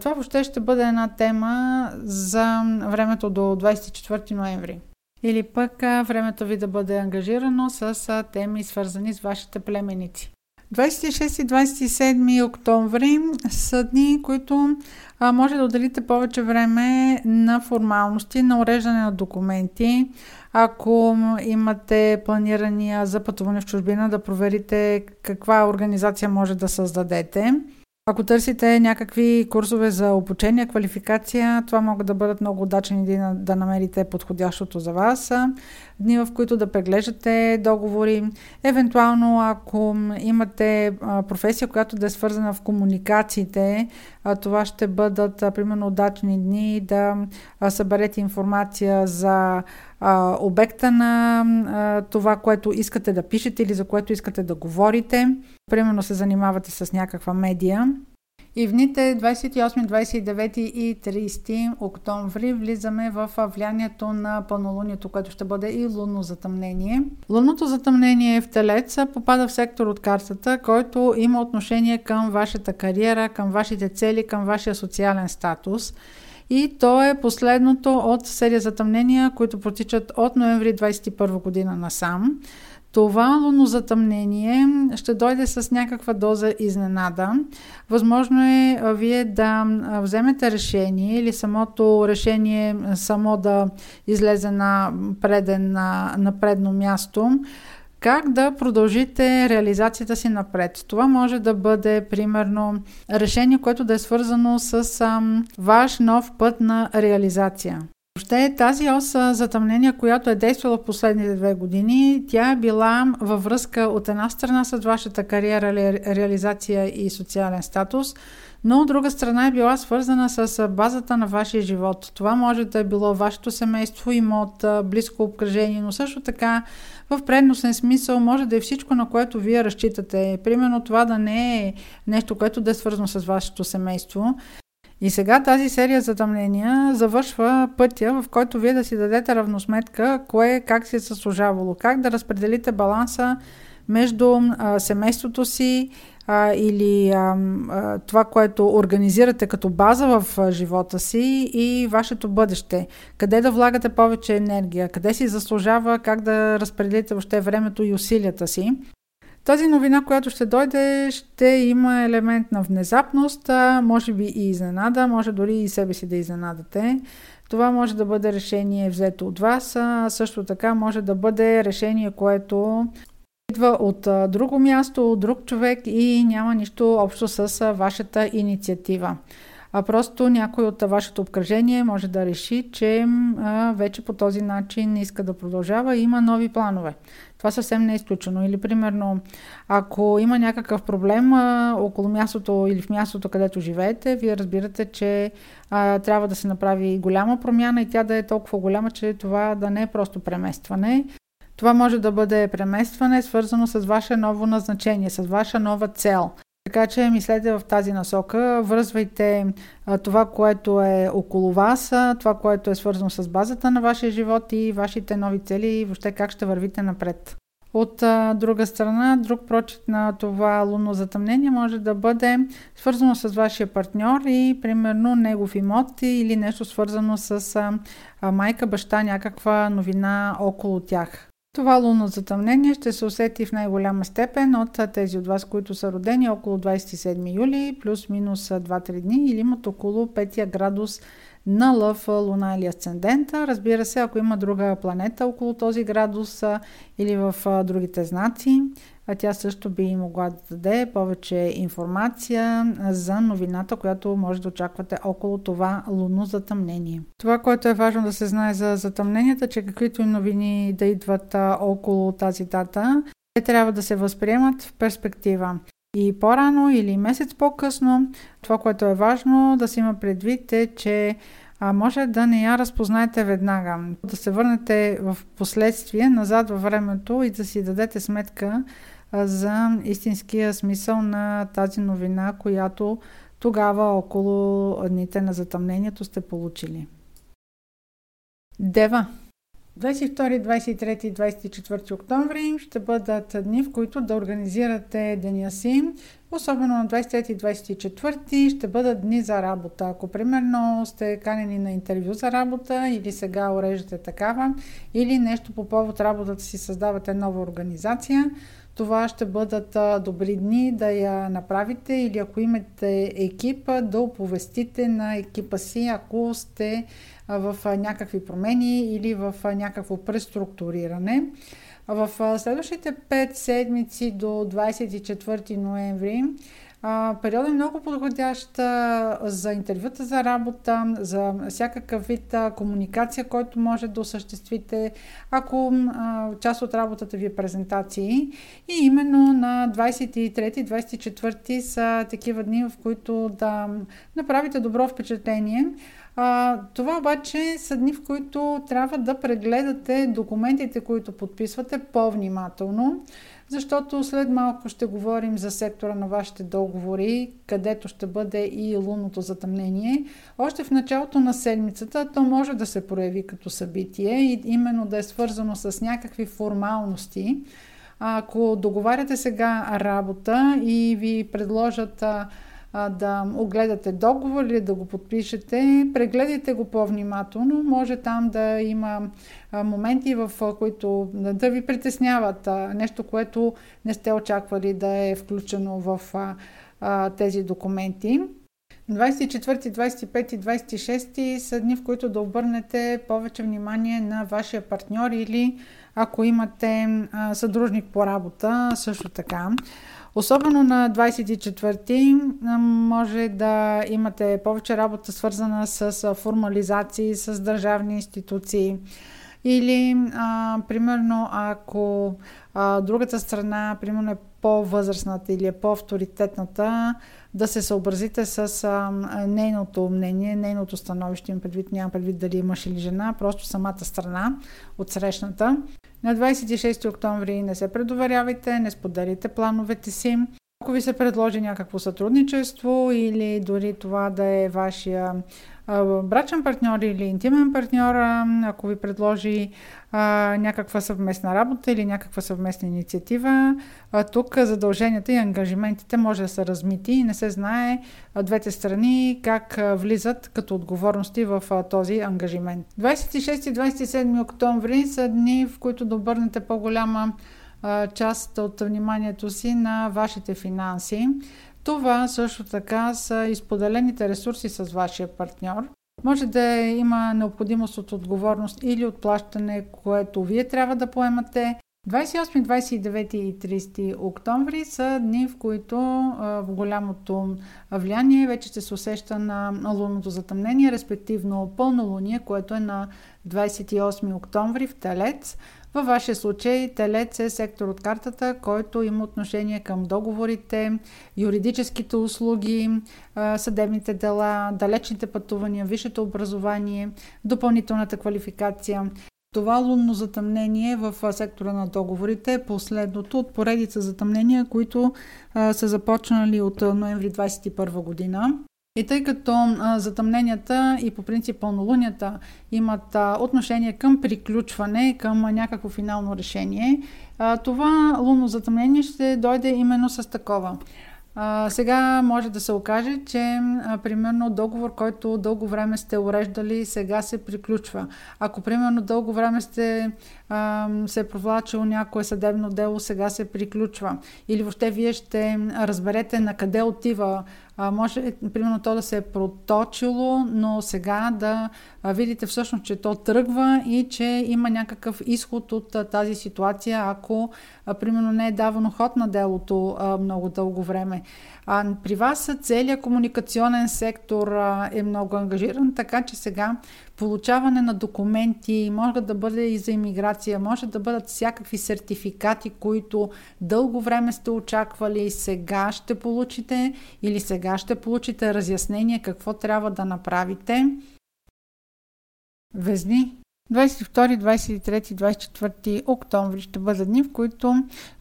S1: Това въобще ще бъде една тема за времето до 24 ноември. Или пък времето ви да бъде ангажирано с теми свързани с вашите племеници. 26 и 27 октомври са дни, които а, може да отделите повече време на формалности, на уреждане на документи. Ако имате планирания за пътуване в чужбина, да проверите каква организация може да създадете. Ако търсите някакви курсове за обучение, квалификация, това могат да бъдат много удачни дни да намерите подходящото за вас. Дни, в които да преглеждате договори. Евентуално, ако имате професия, която да е свързана в комуникациите, това ще бъдат, примерно, удачни дни да съберете информация за обекта на това, което искате да пишете или за което искате да говорите. Примерно се занимавате с някаква медия. И в дните 28, 29 и 30 октомври влизаме в влиянието на пълнолунието, което ще бъде и лунно затъмнение. Лунното затъмнение в Телец попада в сектор от картата, който има отношение към вашата кариера, към вашите цели, към вашия социален статус. И то е последното от серия затъмнения, които протичат от ноември 21 година насам. Това луно затъмнение ще дойде с някаква доза изненада. Възможно е вие да вземете решение или самото решение само да излезе на, преден, на, на предно място, как да продължите реализацията си напред. Това може да бъде, примерно, решение, което да е свързано с ам, ваш нов път на реализация. Въобще тази ос затъмнение, която е действала в последните две години, тя е била във връзка от една страна с вашата кариера, реализация и социален статус, но от друга страна е била свързана с базата на вашия живот. Това може да е било вашето семейство, имот, близко обкръжение, но също така в предносен смисъл може да е всичко, на което вие разчитате. Примерно това да не е нещо, което да е свързано с вашето семейство. И сега тази серия затъмнения завършва пътя, в който вие да си дадете равносметка кое как си е заслужавало, как да разпределите баланса между а, семейството си а, или а, а, това, което организирате като база в а, живота си и вашето бъдеще. Къде да влагате повече енергия, къде си заслужава, как да разпределите въобще времето и усилията си. Тази новина, която ще дойде, ще има елемент на внезапност, може би и изненада, може дори и себе си да изненадате. Това може да бъде решение взето от вас, също така може да бъде решение, което идва от друго място, от друг човек и няма нищо общо с вашата инициатива. А просто някой от вашето обкръжение може да реши, че а, вече по този начин иска да продължава и има нови планове. Това съвсем не е изключено. Или, примерно, ако има някакъв проблем а, около мястото или в мястото, където живеете, вие разбирате, че а, трябва да се направи голяма промяна и тя да е толкова голяма, че това да не е просто преместване. Това може да бъде преместване, свързано с ваше ново назначение, с ваша нова цел. Така че мислете в тази насока, връзвайте това, което е около вас, това, което е свързано с базата на вашия живот и вашите нови цели и въобще как ще вървите напред. От друга страна, друг прочит на това лунно затъмнение може да бъде свързано с вашия партньор и примерно негов имот или нещо свързано с майка, баща, някаква новина около тях. Това лунно затъмнение ще се усети в най-голяма степен от тези от вас, които са родени около 27 юли, плюс-минус 2-3 дни или имат около 5 градус на лъв луна или асцендента. Разбира се, ако има друга планета около този градус или в другите знаци, тя също би могла да даде повече информация за новината, която може да очаквате около това лунно затъмнение. Това, което е важно да се знае за затъмненията, че каквито и новини да идват около тази дата, те трябва да се възприемат в перспектива. И по-рано или месец по-късно, това, което е важно да се има предвид е, че а може да не я разпознаете веднага, да се върнете в последствие назад във времето и да си дадете сметка за истинския смисъл на тази новина, която тогава около дните на затъмнението сте получили. Дева 22, 23 24 октомври ще бъдат дни, в които да организирате деня си. Особено на 23 и 24 ще бъдат дни за работа. Ако примерно сте канени на интервю за работа или сега уреждате такава, или нещо по повод работата си създавате нова организация, това ще бъдат добри дни да я направите или ако имате екипа, да оповестите на екипа си, ако сте в някакви промени или в някакво преструктуриране. В следващите 5 седмици до 24 ноември период е много подходящ за интервюта за работа, за всякакъв вид комуникация, който може да осъществите, ако част от работата ви е презентации. И именно на 23-24 са такива дни, в които да направите добро впечатление. Това обаче са дни, в които трябва да прегледате документите, които подписвате по-внимателно, защото след малко ще говорим за сектора на вашите договори, където ще бъде и лунното затъмнение. Още в началото на седмицата то може да се прояви като събитие и именно да е свързано с някакви формалности. Ако договаряте сега работа и ви предложат да огледате договор или да го подпишете, прегледайте го по-внимателно. Може там да има моменти, в които да ви притесняват нещо, което не сте очаквали да е включено в тези документи. 24, 25 и 26 са дни, в които да обърнете повече внимание на вашия партньор или ако имате съдружник по работа, също така. Особено на 24-ти може да имате повече работа свързана с формализации, с държавни институции. Или, а, примерно, ако а, другата страна, примерно, е по-възрастната или е по-авторитетната, да се съобразите с а, нейното мнение, нейното становище, им предвид, няма предвид дали е мъж или жена, просто самата страна от срещната. На 26 октомври не се предоверявайте, не споделите плановете си. Ако ви се предложи някакво сътрудничество или дори това да е вашия брачен партньор или интимен партньор, ако ви предложи а, някаква съвместна работа или някаква съвместна инициатива, а, тук задълженията и ангажиментите може да са размити и не се знае а, двете страни как а, влизат като отговорности в а, този ангажимент. 26 и 27 октомври са дни, в които да обърнете по-голяма част от вниманието си на вашите финанси. Това също така са изподелените ресурси с вашия партньор. Може да има необходимост от отговорност или от плащане, което вие трябва да поемате, 28, 29 и 30 октомври са дни, в които в голямото влияние вече ще се усеща на лунното затъмнение, респективно пълнолуние, което е на 28 октомври в Телец. Във вашия случай Телец е сектор от картата, който има отношение към договорите, юридическите услуги, съдебните дела, далечните пътувания, висшето образование, допълнителната квалификация. Това лунно затъмнение в сектора на договорите е последното от поредица затъмнения, които са започнали от ноември 2021 година. И тъй като а, затъмненията и по принцип пълнолунията имат а, отношение към приключване, към а, някакво финално решение, а, това лунно затъмнение ще дойде именно с такова. А, сега може да се окаже, че а, примерно договор, който дълго време сте уреждали, сега се приключва. Ако примерно дълго време сте а, се е провлачил някое съдебно дело, сега се приключва. Или въобще вие ще разберете на къде отива а, може, примерно, то да се е проточило, но сега да видите всъщност, че то тръгва и че има някакъв изход от а, тази ситуация, ако, а, примерно, не е давано ход на делото а, много дълго време. А, при вас целият комуникационен сектор а, е много ангажиран, така че сега получаване на документи може да бъде и за иммиграция, може да бъдат всякакви сертификати, които дълго време сте очаквали, сега ще получите или сега ще получите разяснение какво трябва да направите. Везни 22, 23, 24 октомври ще бъдат дни, в които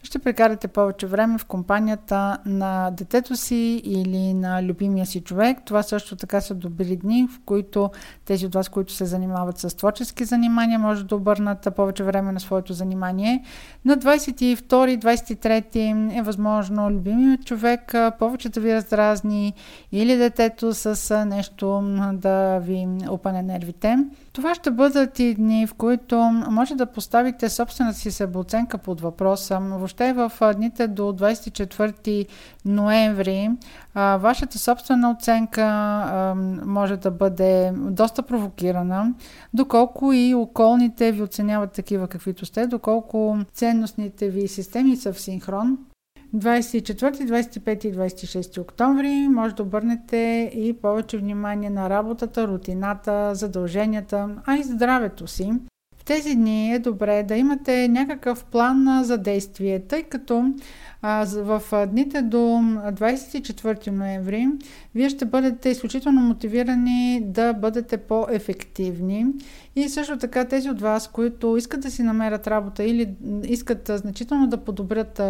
S1: ще прекарате повече време в компанията на детето си или на любимия си човек. Това също така са добри дни, в които тези от вас, които се занимават с творчески занимания, може да обърнат повече време на своето занимание. На 22, 23 е възможно любимият човек повече да ви раздразни или детето с нещо да ви опане нервите. Това ще бъдат и дни, в които може да поставите собствената си себеоценка под въпроса. Въобще в дните до 24 ноември вашата собствена оценка може да бъде доста провокирана, доколко и околните ви оценяват такива каквито сте, доколко ценностните ви системи са в синхрон. 24, 25 и 26 октомври може да обърнете и повече внимание на работата, рутината, задълженията, а и здравето си. Тези дни е добре да имате някакъв план за действие, тъй като в дните до 24 ноември вие ще бъдете изключително мотивирани да бъдете по-ефективни. И също така тези от вас, които искат да си намерят работа или искат значително да подобрят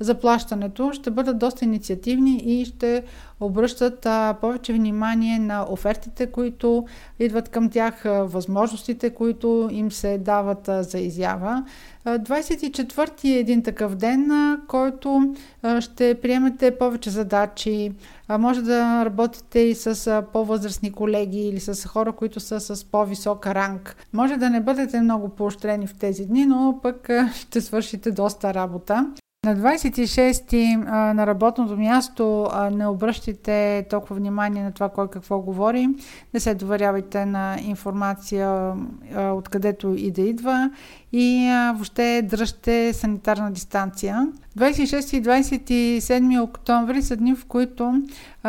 S1: заплащането, ще бъдат доста инициативни и ще обръщат повече внимание на офертите, които идват към тях, възможностите, които им се дават за изява. 24-ти е един такъв ден, който ще приемете повече задачи. Може да работите и с по-възрастни колеги или с хора, които са с по-висок ранг. Може да не бъдете много поощрени в тези дни, но пък ще свършите доста работа. На 26-ти на работното място не обръщайте толкова внимание на това кой какво говори. Не се доверявайте на информация откъдето и да идва и въобще дръжте санитарна дистанция. 26 и 27 октомври са дни, в които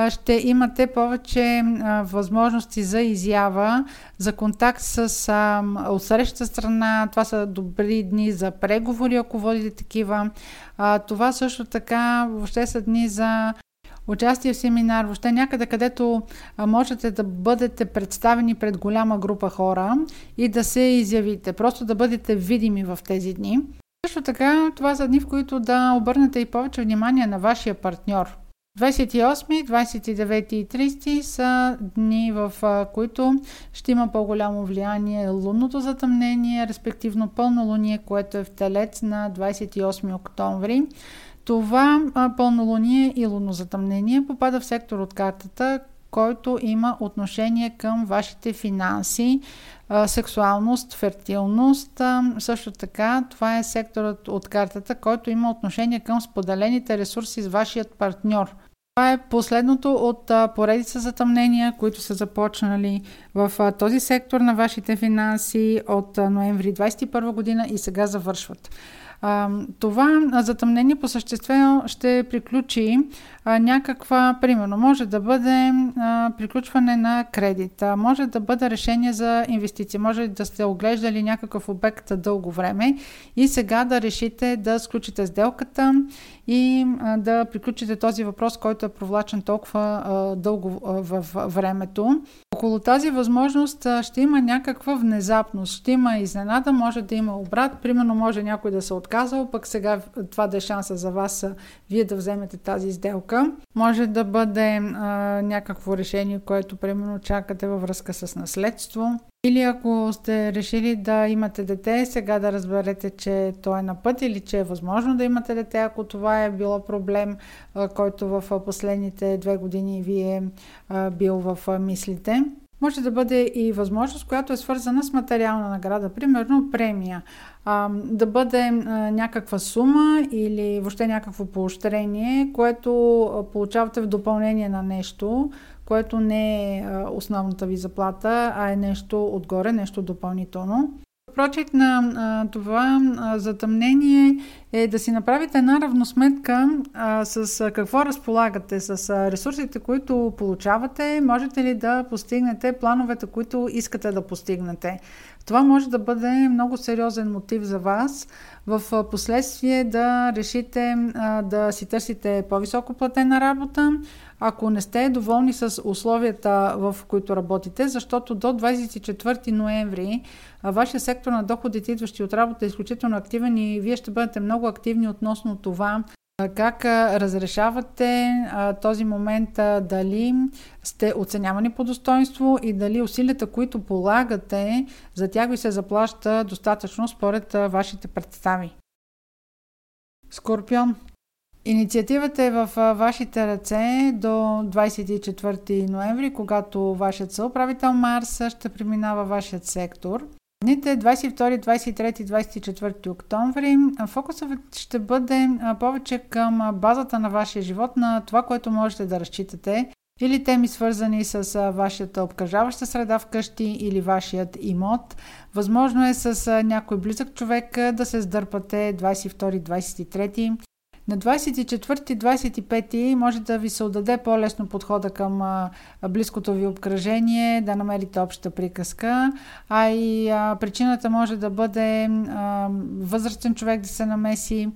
S1: ще имате повече възможности за изява, за контакт с отсреща страна. Това са добри дни за преговори, ако водите такива. Това също така въобще са дни за участие в семинар, въобще някъде, където можете да бъдете представени пред голяма група хора и да се изявите, просто да бъдете видими в тези дни. Също така, това са дни, в които да обърнете и повече внимание на вашия партньор. 28, 29 и 30 са дни, в които ще има по-голямо влияние лунното затъмнение, респективно пълнолуние, което е в Телец на 28 октомври. Това пълнолуние и лунозатъмнение попада в сектор от картата, който има отношение към вашите финанси, сексуалност, фертилност. Също така, това е секторът от картата, който има отношение към споделените ресурси с вашият партньор. Това е последното от поредица затъмнения, които са започнали в този сектор на вашите финанси от ноември 2021 година и сега завършват. Това затъмнение по същество ще приключи някаква, примерно, може да бъде приключване на кредит, може да бъде решение за инвестиция, може да сте оглеждали някакъв обект дълго време и сега да решите да сключите сделката и да приключите този въпрос, който е провлачен толкова дълго в времето. Около тази възможност ще има някаква внезапност, ще има изненада, може да има обрат, примерно може някой да се отказал, пък сега това да е шанса за вас вие да вземете тази сделка. Може да бъде а, някакво решение, което примерно чакате във връзка с наследство. Или ако сте решили да имате дете, сега да разберете, че то е на път или че е възможно да имате дете, ако това е било проблем, който в последните две години ви е бил в мислите. Може да бъде и възможност, която е свързана с материална награда, примерно премия. Да бъде някаква сума или въобще някакво поощрение, което получавате в допълнение на нещо, което не е основната ви заплата, а е нещо отгоре, нещо допълнително. Прочит на а, това а, затъмнение е да си направите една равносметка а, с а, какво разполагате, с а, ресурсите, които получавате, можете ли да постигнете плановете, които искате да постигнете. Това може да бъде много сериозен мотив за вас в последствие да решите а, да си търсите по-високо платена работа, ако не сте доволни с условията, в които работите, защото до 24 ноември вашия сектор на доходите, идващи от работа, е изключително активен и вие ще бъдете много активни относно това как разрешавате този момент дали сте оценявани по достоинство и дали усилията, които полагате, за тях ви се заплаща достатъчно според вашите представи. Скорпион. Инициативата е в вашите ръце до 24 ноември, когато вашият съуправител Марс ще преминава вашият сектор. Дните 22, 23, 24 октомври фокусът ще бъде повече към базата на вашия живот, на това, което можете да разчитате, или теми свързани с вашата обкръжаваща среда вкъщи или вашият имот. Възможно е с някой близък човек да се сдърпате 22-23 на 24-25 може да ви се отдаде по-лесно подхода към близкото ви обкръжение, да намерите обща приказка, а и причината може да бъде възрастен човек да се намеси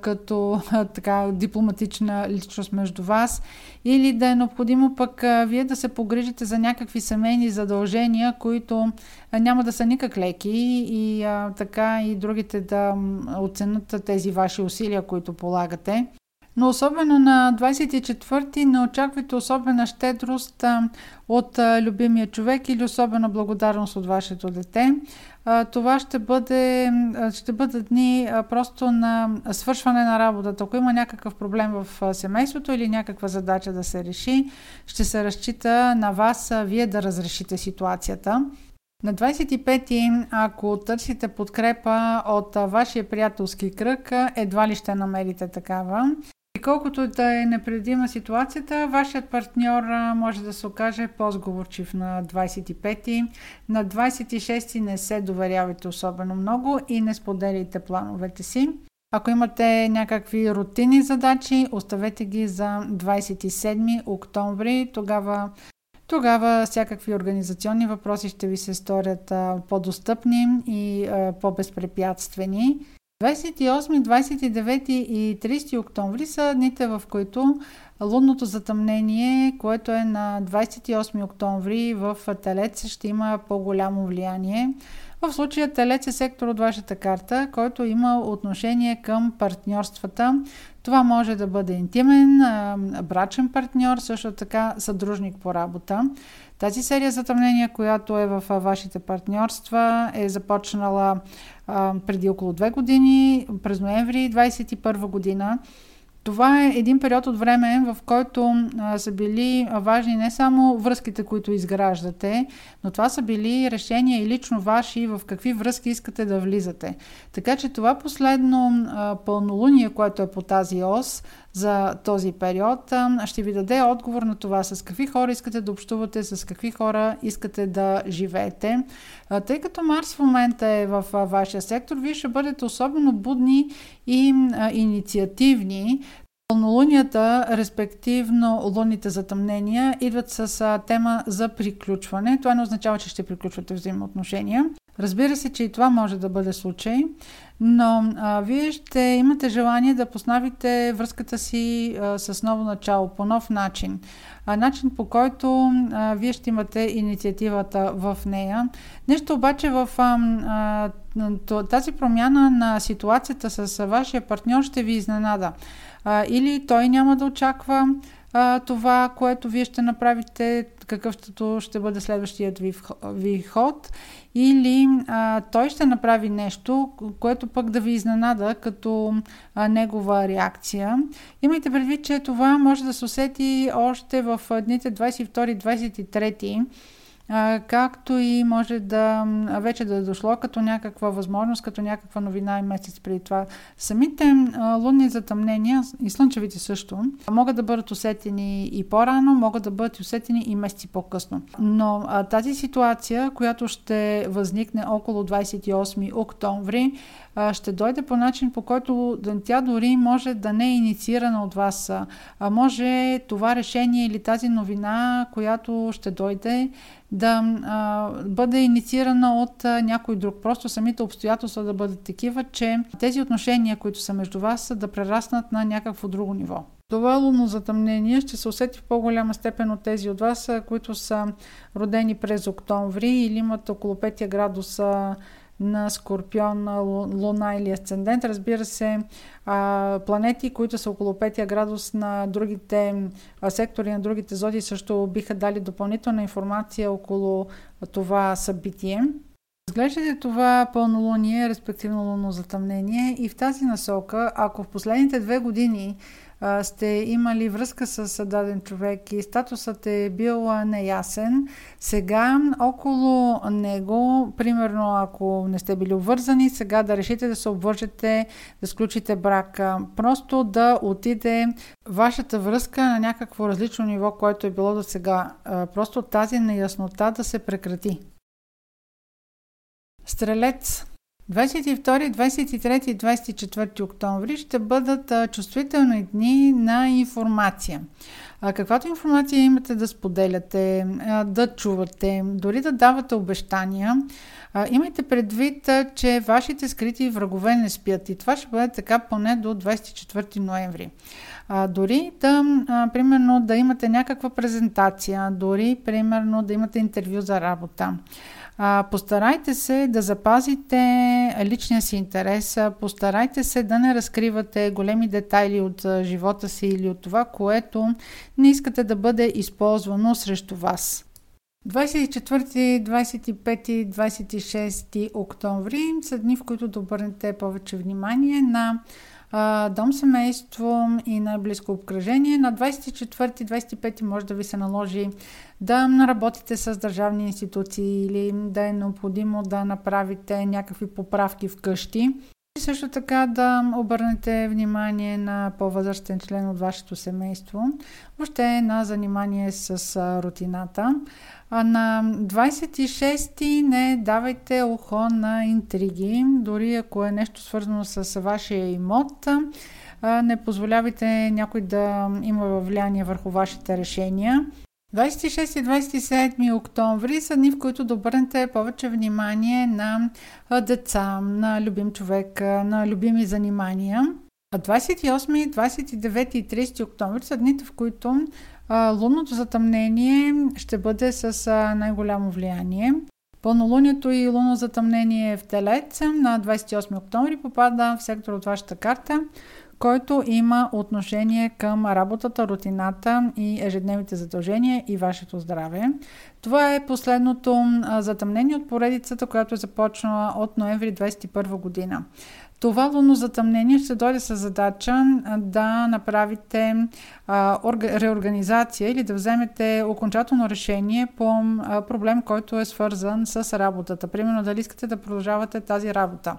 S1: като така дипломатична личност между вас или да е необходимо пък вие да се погрижите за някакви семейни задължения, които няма да са никак леки и а, така и другите да оценят тези ваши усилия, които полагате. Но особено на 24-ти не очаквайте особена щедрост от любимия човек или особена благодарност от вашето дете. Това ще бъде, ще бъдат дни просто на свършване на работата. Ако има някакъв проблем в семейството или някаква задача да се реши, ще се разчита на вас вие да разрешите ситуацията. На 25-ти, ако търсите подкрепа от вашия приятелски кръг, едва ли ще намерите такава. Колкото да е непредима ситуацията, вашият партньор може да се окаже по-сговорчив на 25-ти. На 26-ти не се доверявайте особено много и не споделяйте плановете си. Ако имате някакви рутинни задачи, оставете ги за 27 октомври. Тогава тогава всякакви организационни въпроси ще ви се сторят по-достъпни и по-безпрепятствени. 28, 29 и 30 октомври са дните, в които лунното затъмнение, което е на 28 октомври в Телец, ще има по-голямо влияние. В случая Телец е сектор от вашата карта, който има отношение към партньорствата. Това може да бъде интимен, брачен партньор, също така съдружник по работа. Тази серия затъмнения, която е в вашите партньорства, е започнала преди около две години, през ноември 2021 година. Това е един период от време, в който а, са били важни не само връзките, които изграждате, но това са били решения и лично ваши в какви връзки искате да влизате. Така че това последно а, пълнолуние, което е по тази ос за този период, ще ви даде отговор на това с какви хора искате да общувате, с какви хора искате да живеете. Тъй като Марс в момента е в вашия сектор, вие ще бъдете особено будни и инициативни. Пълнолунията, респективно лунните затъмнения, идват с тема за приключване. Това не означава, че ще приключвате взаимоотношения. Разбира се, че и това може да бъде случай, но а, вие ще имате желание да поснавите връзката си а, с ново начало, по нов начин. А, начин по който а, вие ще имате инициативата в нея. Нещо обаче в а, а, тази промяна на ситуацията с вашия партньор ще ви изненада. А, или той няма да очаква а, това, което вие ще направите, какъвто ще бъде следващият ви, ви ход, или а, той ще направи нещо, което пък да ви изненада като а, негова реакция. Имайте предвид, че това може да се усети още в дните 22-23 както и може да вече да е дошло като някаква възможност, като някаква новина и месец преди това. Самите лунни затъмнения и слънчевите също могат да бъдат усетени и по-рано, могат да бъдат усетени и месеци по-късно. Но тази ситуация, която ще възникне около 28 октомври, ще дойде по начин, по който тя дори може да не е инициирана от вас. А може това решение или тази новина, която ще дойде, да а, бъде инициирана от а, някой друг. Просто самите обстоятелства да бъдат такива, че тези отношения, които са между вас, да прераснат на някакво друго ниво. Това лунно затъмнение ще се усети в по-голяма степен от тези от вас, които са родени през октомври или имат около 5 градуса на Скорпион, Луна или Асцендент. Разбира се, планети, които са около 5 градус на другите сектори, на другите зоди, също биха дали допълнителна информация около това събитие. Разглеждате това пълнолуние, респективно лунно затъмнение и в тази насока, ако в последните две години сте имали връзка с даден човек и статусът е бил неясен, сега около него, примерно ако не сте били обвързани, сега да решите да се обвържете, да сключите брака, просто да отиде вашата връзка на някакво различно ниво, което е било до сега. Просто тази неяснота да се прекрати. Стрелец 22, 23 и 24 октомври ще бъдат чувствителни дни на информация. А, каквато информация имате да споделяте, да чувате, дори да давате обещания, имайте предвид, че вашите скрити врагове не спят и това ще бъде така поне до 24 ноември. А, дори да, а, примерно, да имате някаква презентация, дори, примерно, да имате интервю за работа. А, постарайте се да запазите личния си интерес, постарайте се да не разкривате големи детайли от живота си или от това, което не искате да бъде използвано срещу вас. 24, 25, 26 октомври са дни, в които да обърнете повече внимание на дом, семейство и най-близко обкръжение. На 24-25 може да ви се наложи да работите с държавни институции или да е необходимо да направите някакви поправки вкъщи. Също така да обърнете внимание на по-възрастен член от вашето семейство, въобще на занимание с рутината. А на 26-ти не давайте ухо на интриги, дори ако е нещо свързано с вашия имот. Не позволявайте някой да има влияние върху вашите решения. 26 и 27 октомври са дни, в които да обърнете повече внимание на деца, на любим човек, на любими занимания. А 28, 29 и 30 октомври са дните, в които лунното затъмнение ще бъде с най-голямо влияние. Пълнолунието и лунно затъмнение в Телец на 28 октомври попада в сектор от вашата карта, който има отношение към работата, рутината и ежедневните задължения и вашето здраве. Това е последното затъмнение от поредицата, която е започнала от ноември 2021 година. Това лунно затъмнение ще дойде с задача да направите а, реорганизация или да вземете окончателно решение по а, проблем, който е свързан с работата. Примерно дали искате да продължавате тази работа.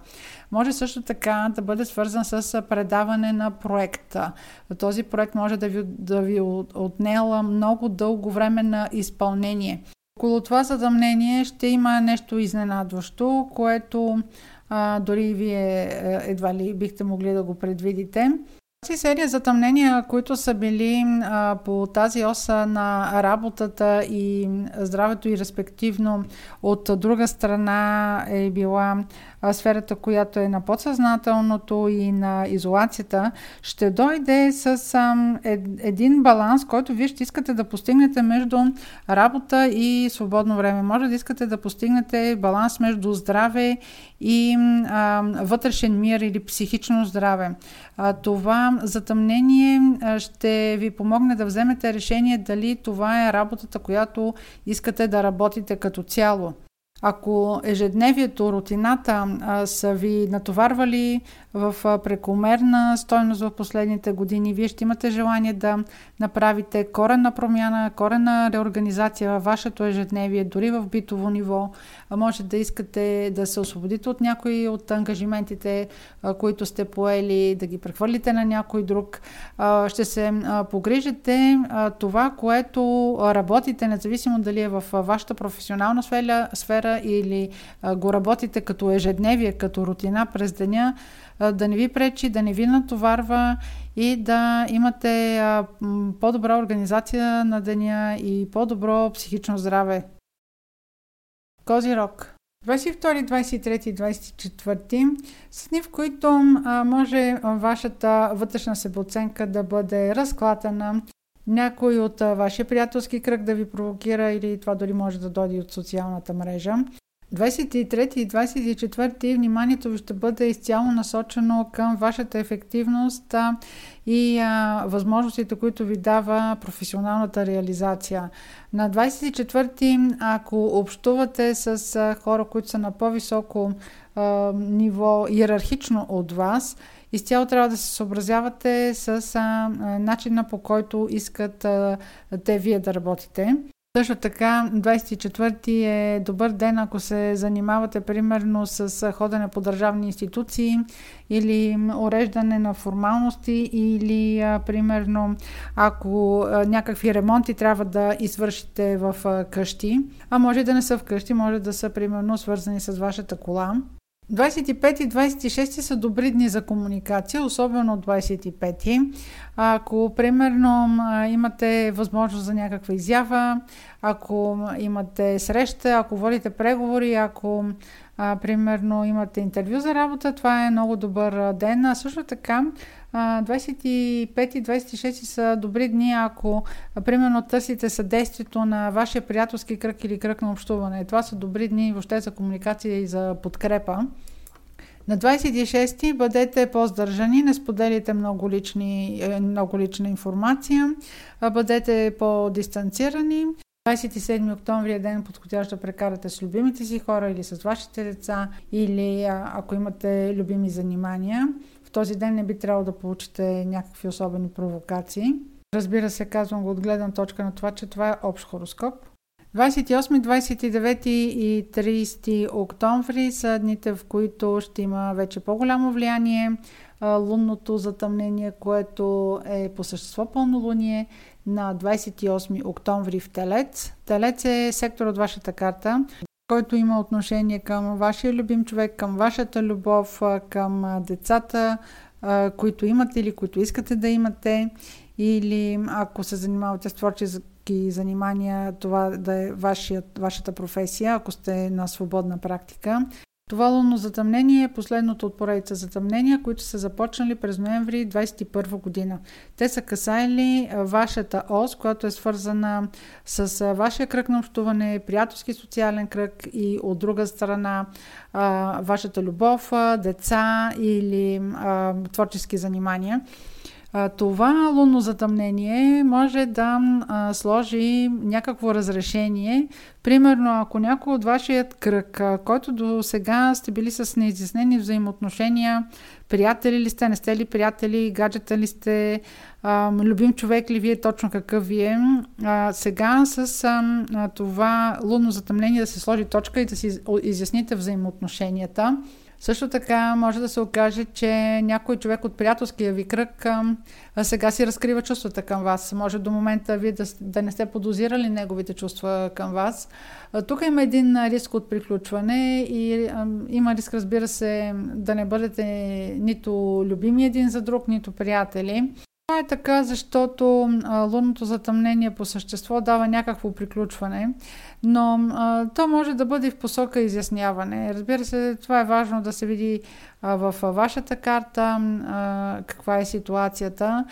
S1: Може също така да бъде свързан с предаване на проекта. Този проект може да ви, да ви отнела много дълго време на изпълнение. Около това задъмнение ще има нещо изненадващо, което а, дори вие е, едва ли бихте могли да го предвидите. Тази серия затъмнения, които са били а, по тази оса на работата и здравето и респективно от друга страна е била сферата, която е на подсъзнателното и на изолацията, ще дойде с а, ед, един баланс, който вие ще искате да постигнете между работа и свободно време. Може да искате да постигнете баланс между здраве и а, вътрешен мир или психично здраве. А, това затъмнение ще ви помогне да вземете решение дали това е работата, която искате да работите като цяло. Ако ежедневието, рутината а, са ви натоварвали в прекомерна стойност в последните години, вие ще имате желание да направите коренна промяна, коренна реорганизация във вашето ежедневие, дори в битово ниво. Може да искате да се освободите от някои от ангажиментите, които сте поели, да ги прехвърлите на някой друг. Ще се погрижите това, което работите, независимо дали е в вашата професионална сфера, сфера или го работите като ежедневие, като рутина през деня, да не ви пречи, да не ви натоварва и да имате по-добра организация на деня и по-добро психично здраве. Козирог 22, 23, 24 са дни, в които може вашата вътрешна себеоценка да бъде разклатена, някой от вашия приятелски кръг да ви провокира или това дори може да дойде от социалната мрежа. 23 и 24 вниманието ви ще бъде изцяло насочено към вашата ефективност и а, възможностите, които ви дава професионалната реализация. На 24-ти, ако общувате с а, хора, които са на по-високо а, ниво иерархично от вас, изцяло трябва да се съобразявате с а, начина по който искат а, те вие да работите. Също така, 24-ти е добър ден, ако се занимавате примерно с ходене по държавни институции или уреждане на формалности или примерно ако някакви ремонти трябва да извършите в къщи, а може да не са в къщи, може да са примерно свързани с вашата кола. 25 и 26 са добри дни за комуникация, особено 25. Ако, примерно, имате възможност за някаква изява, ако имате среща, ако водите преговори, ако, примерно, имате интервю за работа, това е много добър ден. А също така, 25 и 26 са добри дни, ако, примерно, търсите съдействието на вашия приятелски кръг или кръг на общуване. Това са добри дни въобще за комуникация и за подкрепа. На 26-ти бъдете по-здържани, не споделите много, лични, е, много лична информация, бъдете по-дистанцирани. 27 октомври е ден подходящ да прекарате с любимите си хора или с вашите деца, или ако имате любими занимания. В този ден не би трябвало да получите някакви особени провокации. Разбира се, казвам го от гледна точка на това, че това е общ хороскоп. 28, 29 и 30 октомври са дните, в които ще има вече по-голямо влияние лунното затъмнение, което е по същество пълнолуние на 28 октомври в Телец. Телец е сектор от вашата карта, който има отношение към вашия любим човек, към вашата любов, към децата, които имате или които искате да имате или ако се занимавате с творчески занимания, това да е вашият, вашата професия, ако сте на свободна практика. Това лунно затъмнение е последното от поредица затъмнения, които са започнали през ноември 2021 година. Те са касаели вашата ос, която е свързана с вашия кръг на общуване, приятелски социален кръг и от друга страна вашата любов, деца или творчески занимания. Това лунно затъмнение може да сложи някакво разрешение. Примерно, ако някой от вашият кръг, който до сега сте били с неизяснени взаимоотношения, приятели ли сте, не сте ли приятели, гаджета ли сте, любим човек ли вие, точно какъв ви е. сега с това лунно затъмнение да се сложи точка и да си изясните взаимоотношенията. Също така може да се окаже, че някой човек от приятелския ви кръг а сега си разкрива чувствата към вас. Може до момента вие да, да не сте подозирали неговите чувства към вас. А, тук има един риск от приключване и а, има риск, разбира се, да не бъдете нито любими един за друг, нито приятели. Това е така, защото лунното затъмнение по същество дава някакво приключване, но а, то може да бъде в посока изясняване. Разбира се, това е важно да се види а, в а, вашата карта а, каква е ситуацията.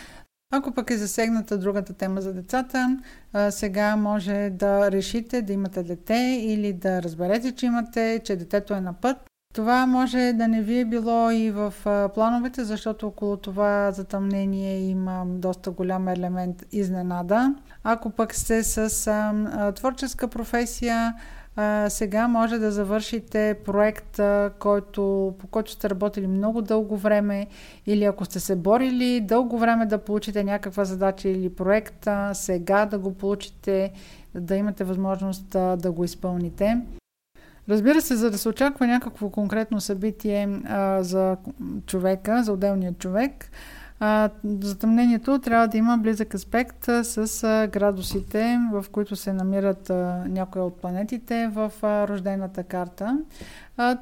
S1: Ако пък е засегната другата тема за децата, а, сега може да решите да имате дете или да разберете, че имате, че детето е на път това може да не ви е било и в плановете, защото около това затъмнение има доста голям елемент изненада. Ако пък сте с а, творческа професия, а, сега може да завършите проект, а, който, по който сте работили много дълго време или ако сте се борили дълго време да получите някаква задача или проект, а, сега да го получите, да имате възможност а, да го изпълните. Разбира се, за да се очаква някакво конкретно събитие а, за човека, за отделния човек, а, затъмнението трябва да има близък аспект с градусите, в които се намират някои от планетите в рождената карта.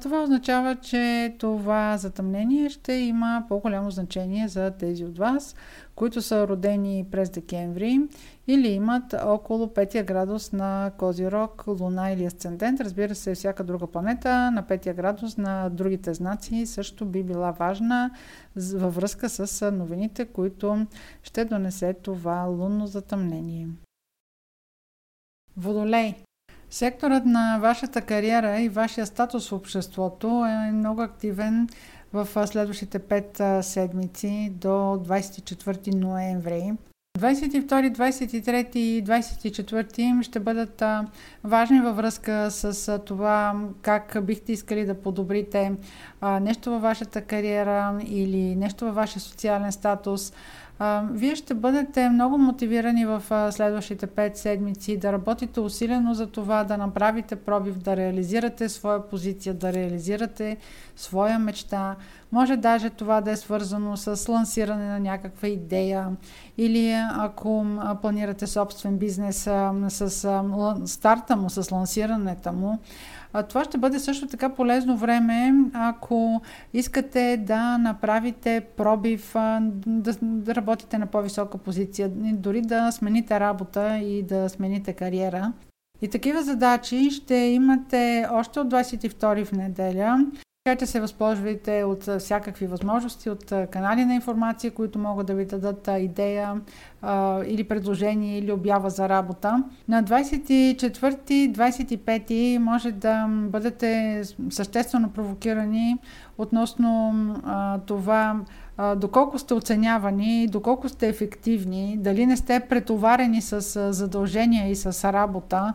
S1: Това означава, че това затъмнение ще има по-голямо значение за тези от вас, които са родени през декември или имат около 5 градус на Козирог, Луна или Асцендент. Разбира се, всяка друга планета на 5 градус на другите знаци също би била важна във връзка с новините, които ще донесе това лунно затъмнение. Водолей Секторът на вашата кариера и вашия статус в обществото е много активен в следващите 5 седмици до 24 ноември. 22, 23 и 24 ще бъдат важни във връзка с това как бихте искали да подобрите нещо във вашата кариера или нещо във вашия социален статус. Вие ще бъдете много мотивирани в следващите 5 седмици да работите усилено за това, да направите пробив, да реализирате своя позиция, да реализирате своя мечта. Може даже това да е свързано с лансиране на някаква идея или ако планирате собствен бизнес с старта му, с лансирането му. Това ще бъде също така полезно време, ако искате да направите пробив, да, да работите на по-висока позиция, дори да смените работа и да смените кариера. И такива задачи ще имате още от 22 в неделя. Така че се възползвайте от всякакви възможности, от канали на информация, които могат да ви дадат идея а, или предложение, или обява за работа. На 24-25 може да бъдете съществено провокирани относно а, това а, доколко сте оценявани, доколко сте ефективни, дали не сте претоварени с задължения и с работа.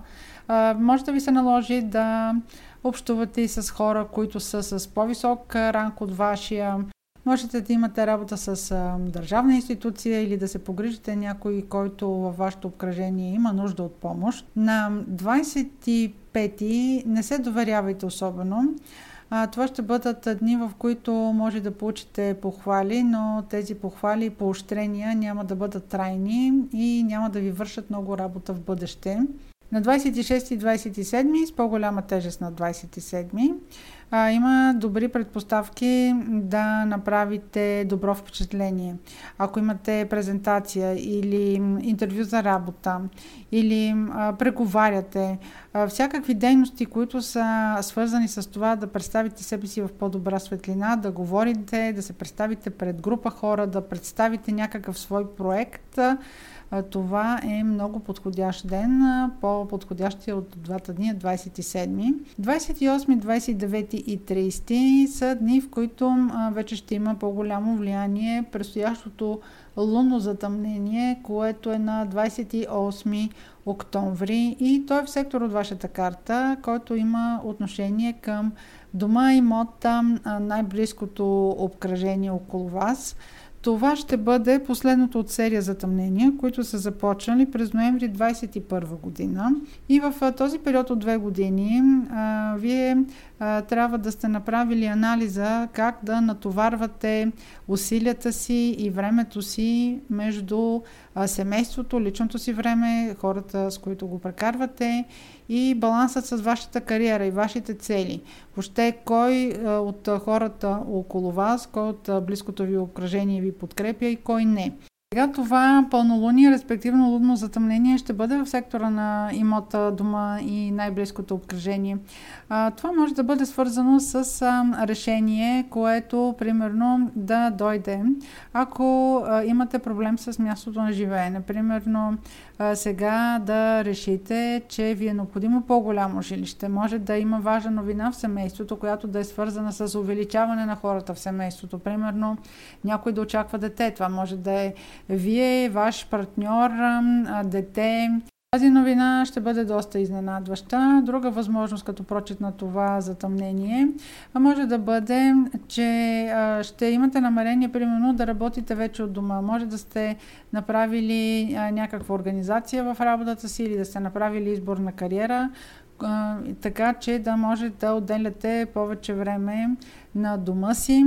S1: Може да ви се наложи да общувате и с хора, които са с по-висок ранг от вашия. Можете да имате работа с а, държавна институция или да се погрижите някой, който във вашето обкръжение има нужда от помощ. На 25 не се доверявайте особено. А, това ще бъдат дни, в които може да получите похвали, но тези похвали и поощрения няма да бъдат трайни и няма да ви вършат много работа в бъдеще. На 26 и 27 с по-голяма тежест на 27 а, има добри предпоставки да направите добро впечатление. Ако имате презентация или интервю за работа или а, преговаряте, а, всякакви дейности, които са свързани с това да представите себе си в по-добра светлина, да говорите, да се представите пред група хора, да представите някакъв свой проект, това е много подходящ ден, по-подходящия от двата дни, 27. 28, 29 и 30 са дни, в които вече ще има по-голямо влияние предстоящото лунно затъмнение, което е на 28 октомври и той е в сектор от вашата карта, който има отношение към дома, имота, най-близкото обкръжение около вас. Това ще бъде последното от серия затъмнения, които са започнали през ноември 2021 година. И в този период от две години а, вие а, трябва да сте направили анализа как да натоварвате усилията си и времето си между а, семейството, личното си време, хората с които го прекарвате и балансът с вашата кариера и вашите цели. Въобще кой а, от хората около вас, кой от а, близкото ви обкръжение ви подкрепя и кой не. Сега това пълнолуние, респективно лудно затъмнение, ще бъде в сектора на имота, дома и най-близкото обкръжение. Това може да бъде свързано с решение, което примерно да дойде, ако имате проблем с мястото на живеене. Примерно а, сега да решите, че ви е необходимо по-голямо жилище. Може да има важна новина в семейството, която да е свързана с увеличаване на хората в семейството. Примерно някой да очаква дете. Това може да е вие, ваш партньор, дете. Тази новина ще бъде доста изненадваща. Друга възможност като прочит на това затъмнение може да бъде, че ще имате намерение, примерно, да работите вече от дома. Може да сте направили някаква организация в работата си или да сте направили избор на кариера, така че да може да отделяте повече време на дома си,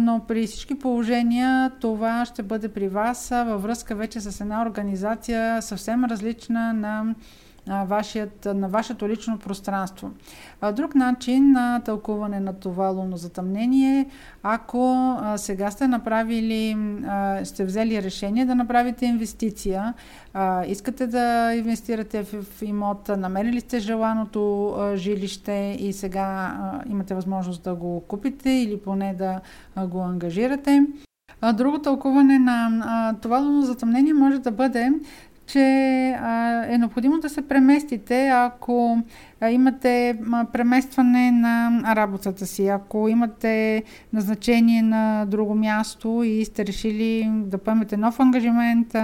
S1: но при всички положения това ще бъде при вас във връзка вече с една организация съвсем различна на вашият, на вашето лично пространство. Друг начин на тълкуване на това лунно затъмнение ако сега сте направили, сте взели решение да направите инвестиция, искате да инвестирате в имота, намерили сте желаното жилище и сега имате възможност да го купите или поне да го ангажирате. Друго тълкуване на това затъмнение може да бъде, че е необходимо да се преместите, ако имате преместване на работата си, ако имате назначение на друго място и сте решили да поемете нов ангажимент,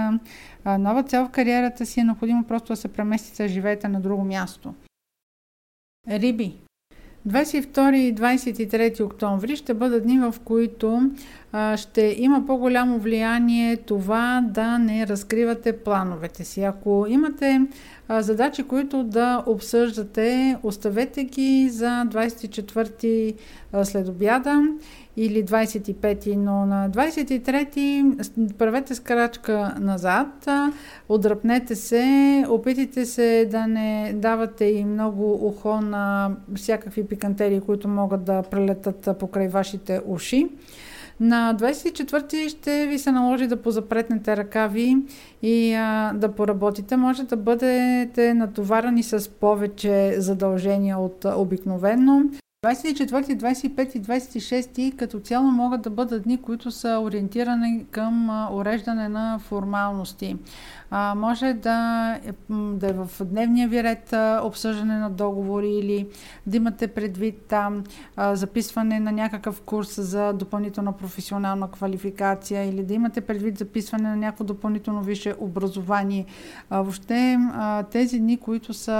S1: нова цел в кариерата си, е необходимо просто да се преместите, живеете на друго място. Риби. 22 и 23 октомври ще бъдат дни, в които ще има по-голямо влияние това да не разкривате плановете си. Ако имате задачи, които да обсъждате, оставете ги за 24 след обяда или 25-ти, но на 23-ти правете скрачка назад, отдръпнете се, опитайте се да не давате и много ухо на всякакви пикантерии, които могат да прелетат покрай вашите уши. На 24-ти ще ви се наложи да позапретнете ръкави и а, да поработите. Може да бъдете натоварени с повече задължения от обикновено. 24, 25 и 26 като цяло могат да бъдат дни, които са ориентирани към уреждане на формалности. А, може да, да е в дневния ви ред обсъждане на договори или да имате предвид а, записване на някакъв курс за допълнителна професионална квалификация или да имате предвид записване на някакво допълнително висше образование. А, въобще а, тези дни, които са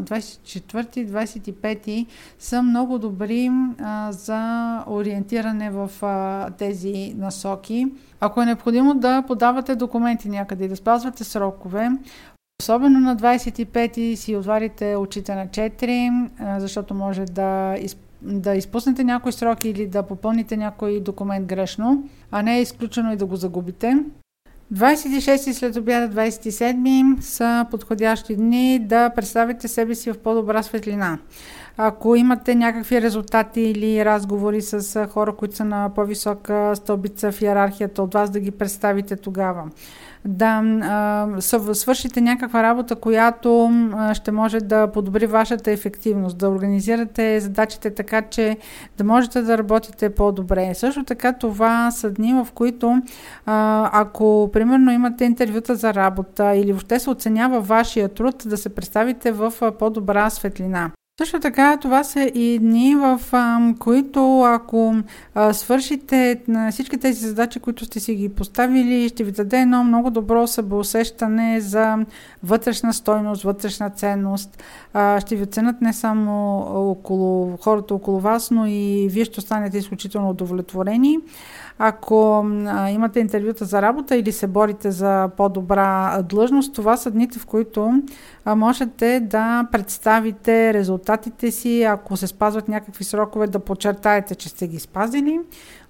S1: 24-25 са много добри а, за ориентиране в а, тези насоки. Ако е необходимо да подавате документи някъде и да спазвате срокове, особено на 25-ти си отварите очите на 4, защото може да да изпуснете някой срок или да попълните някой документ грешно, а не е изключено и да го загубите. 26 след обяда 27 са подходящи дни да представите себе си в по-добра светлина. Ако имате някакви резултати или разговори с хора, които са на по-висока стълбица в иерархията от вас, да ги представите тогава. Да а, свършите някаква работа, която ще може да подобри вашата ефективност, да организирате задачите така, че да можете да работите по-добре. Също така това са дни, в които а, ако примерно имате интервюта за работа или въобще се оценява вашия труд, да се представите в по-добра светлина. Също така, това са и дни, в а, които ако а, свършите на всички тези задачи, които сте си ги поставили, ще ви даде едно много добро събеусещане за вътрешна стойност, вътрешна ценност. А, ще ви оценят не само около хората около вас, но и вие ще останете изключително удовлетворени. Ако а, имате интервюта за работа или се борите за по-добра длъжност, това са дните, в които а, можете да представите резултатите си, ако се спазват някакви срокове, да подчертаете, че сте ги спазили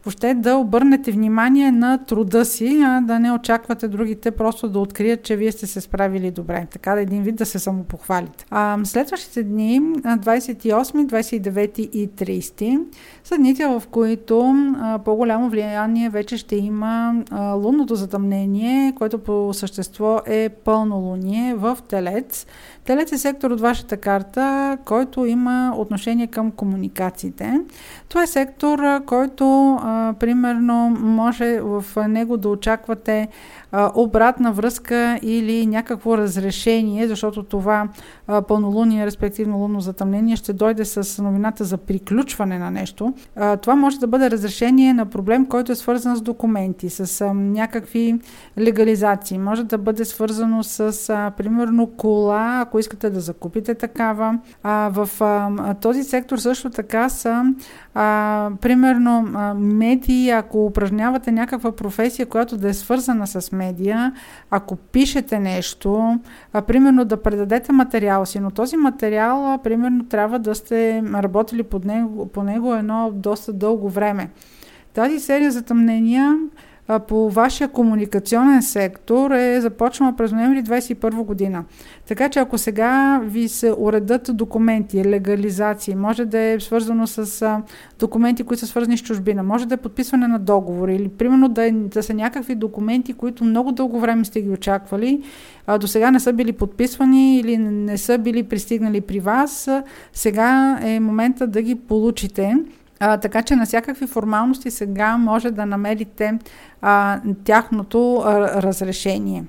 S1: въобще да обърнете внимание на труда си, а да не очаквате другите просто да открият, че вие сте се справили добре. Така да един вид да се самопохвалите. А, следващите дни, 28, 29 и 30, са дните, в които а, по-голямо влияние вече ще има а, лунното затъмнение, което по същество е пълнолуние в Телец. Телец е сектор от вашата карта, който има отношение към комуникациите. Това е сектор, който а, примерно може в него да очаквате обратна връзка или някакво разрешение, защото това а, пълнолуние, респективно лунно затъмнение, ще дойде с новината за приключване на нещо. Това може да бъде разрешение на проблем, който е свързан с документи, с някакви легализации. Може да бъде свързано с, примерно, кола, ако искате да закупите такава. В този сектор също така са примерно медии, ако упражнявате някаква професия, която да е свързана с медия, ако пишете нещо, а, примерно да предадете материал си, но този материал, а, примерно, трябва да сте работили под него, по него едно доста дълго време. Тази серия по вашия комуникационен сектор е започнала през ноември 2021 година. Така че ако сега ви се уредат документи, легализации, може да е свързано с документи, които са свързани с чужбина, може да е подписване на договори или примерно да, е, да са някакви документи, които много дълго време сте ги очаквали, а до сега не са били подписвани или не са били пристигнали при вас, сега е момента да ги получите. А, така че на всякакви формалности сега може да намерите а, тяхното а, разрешение.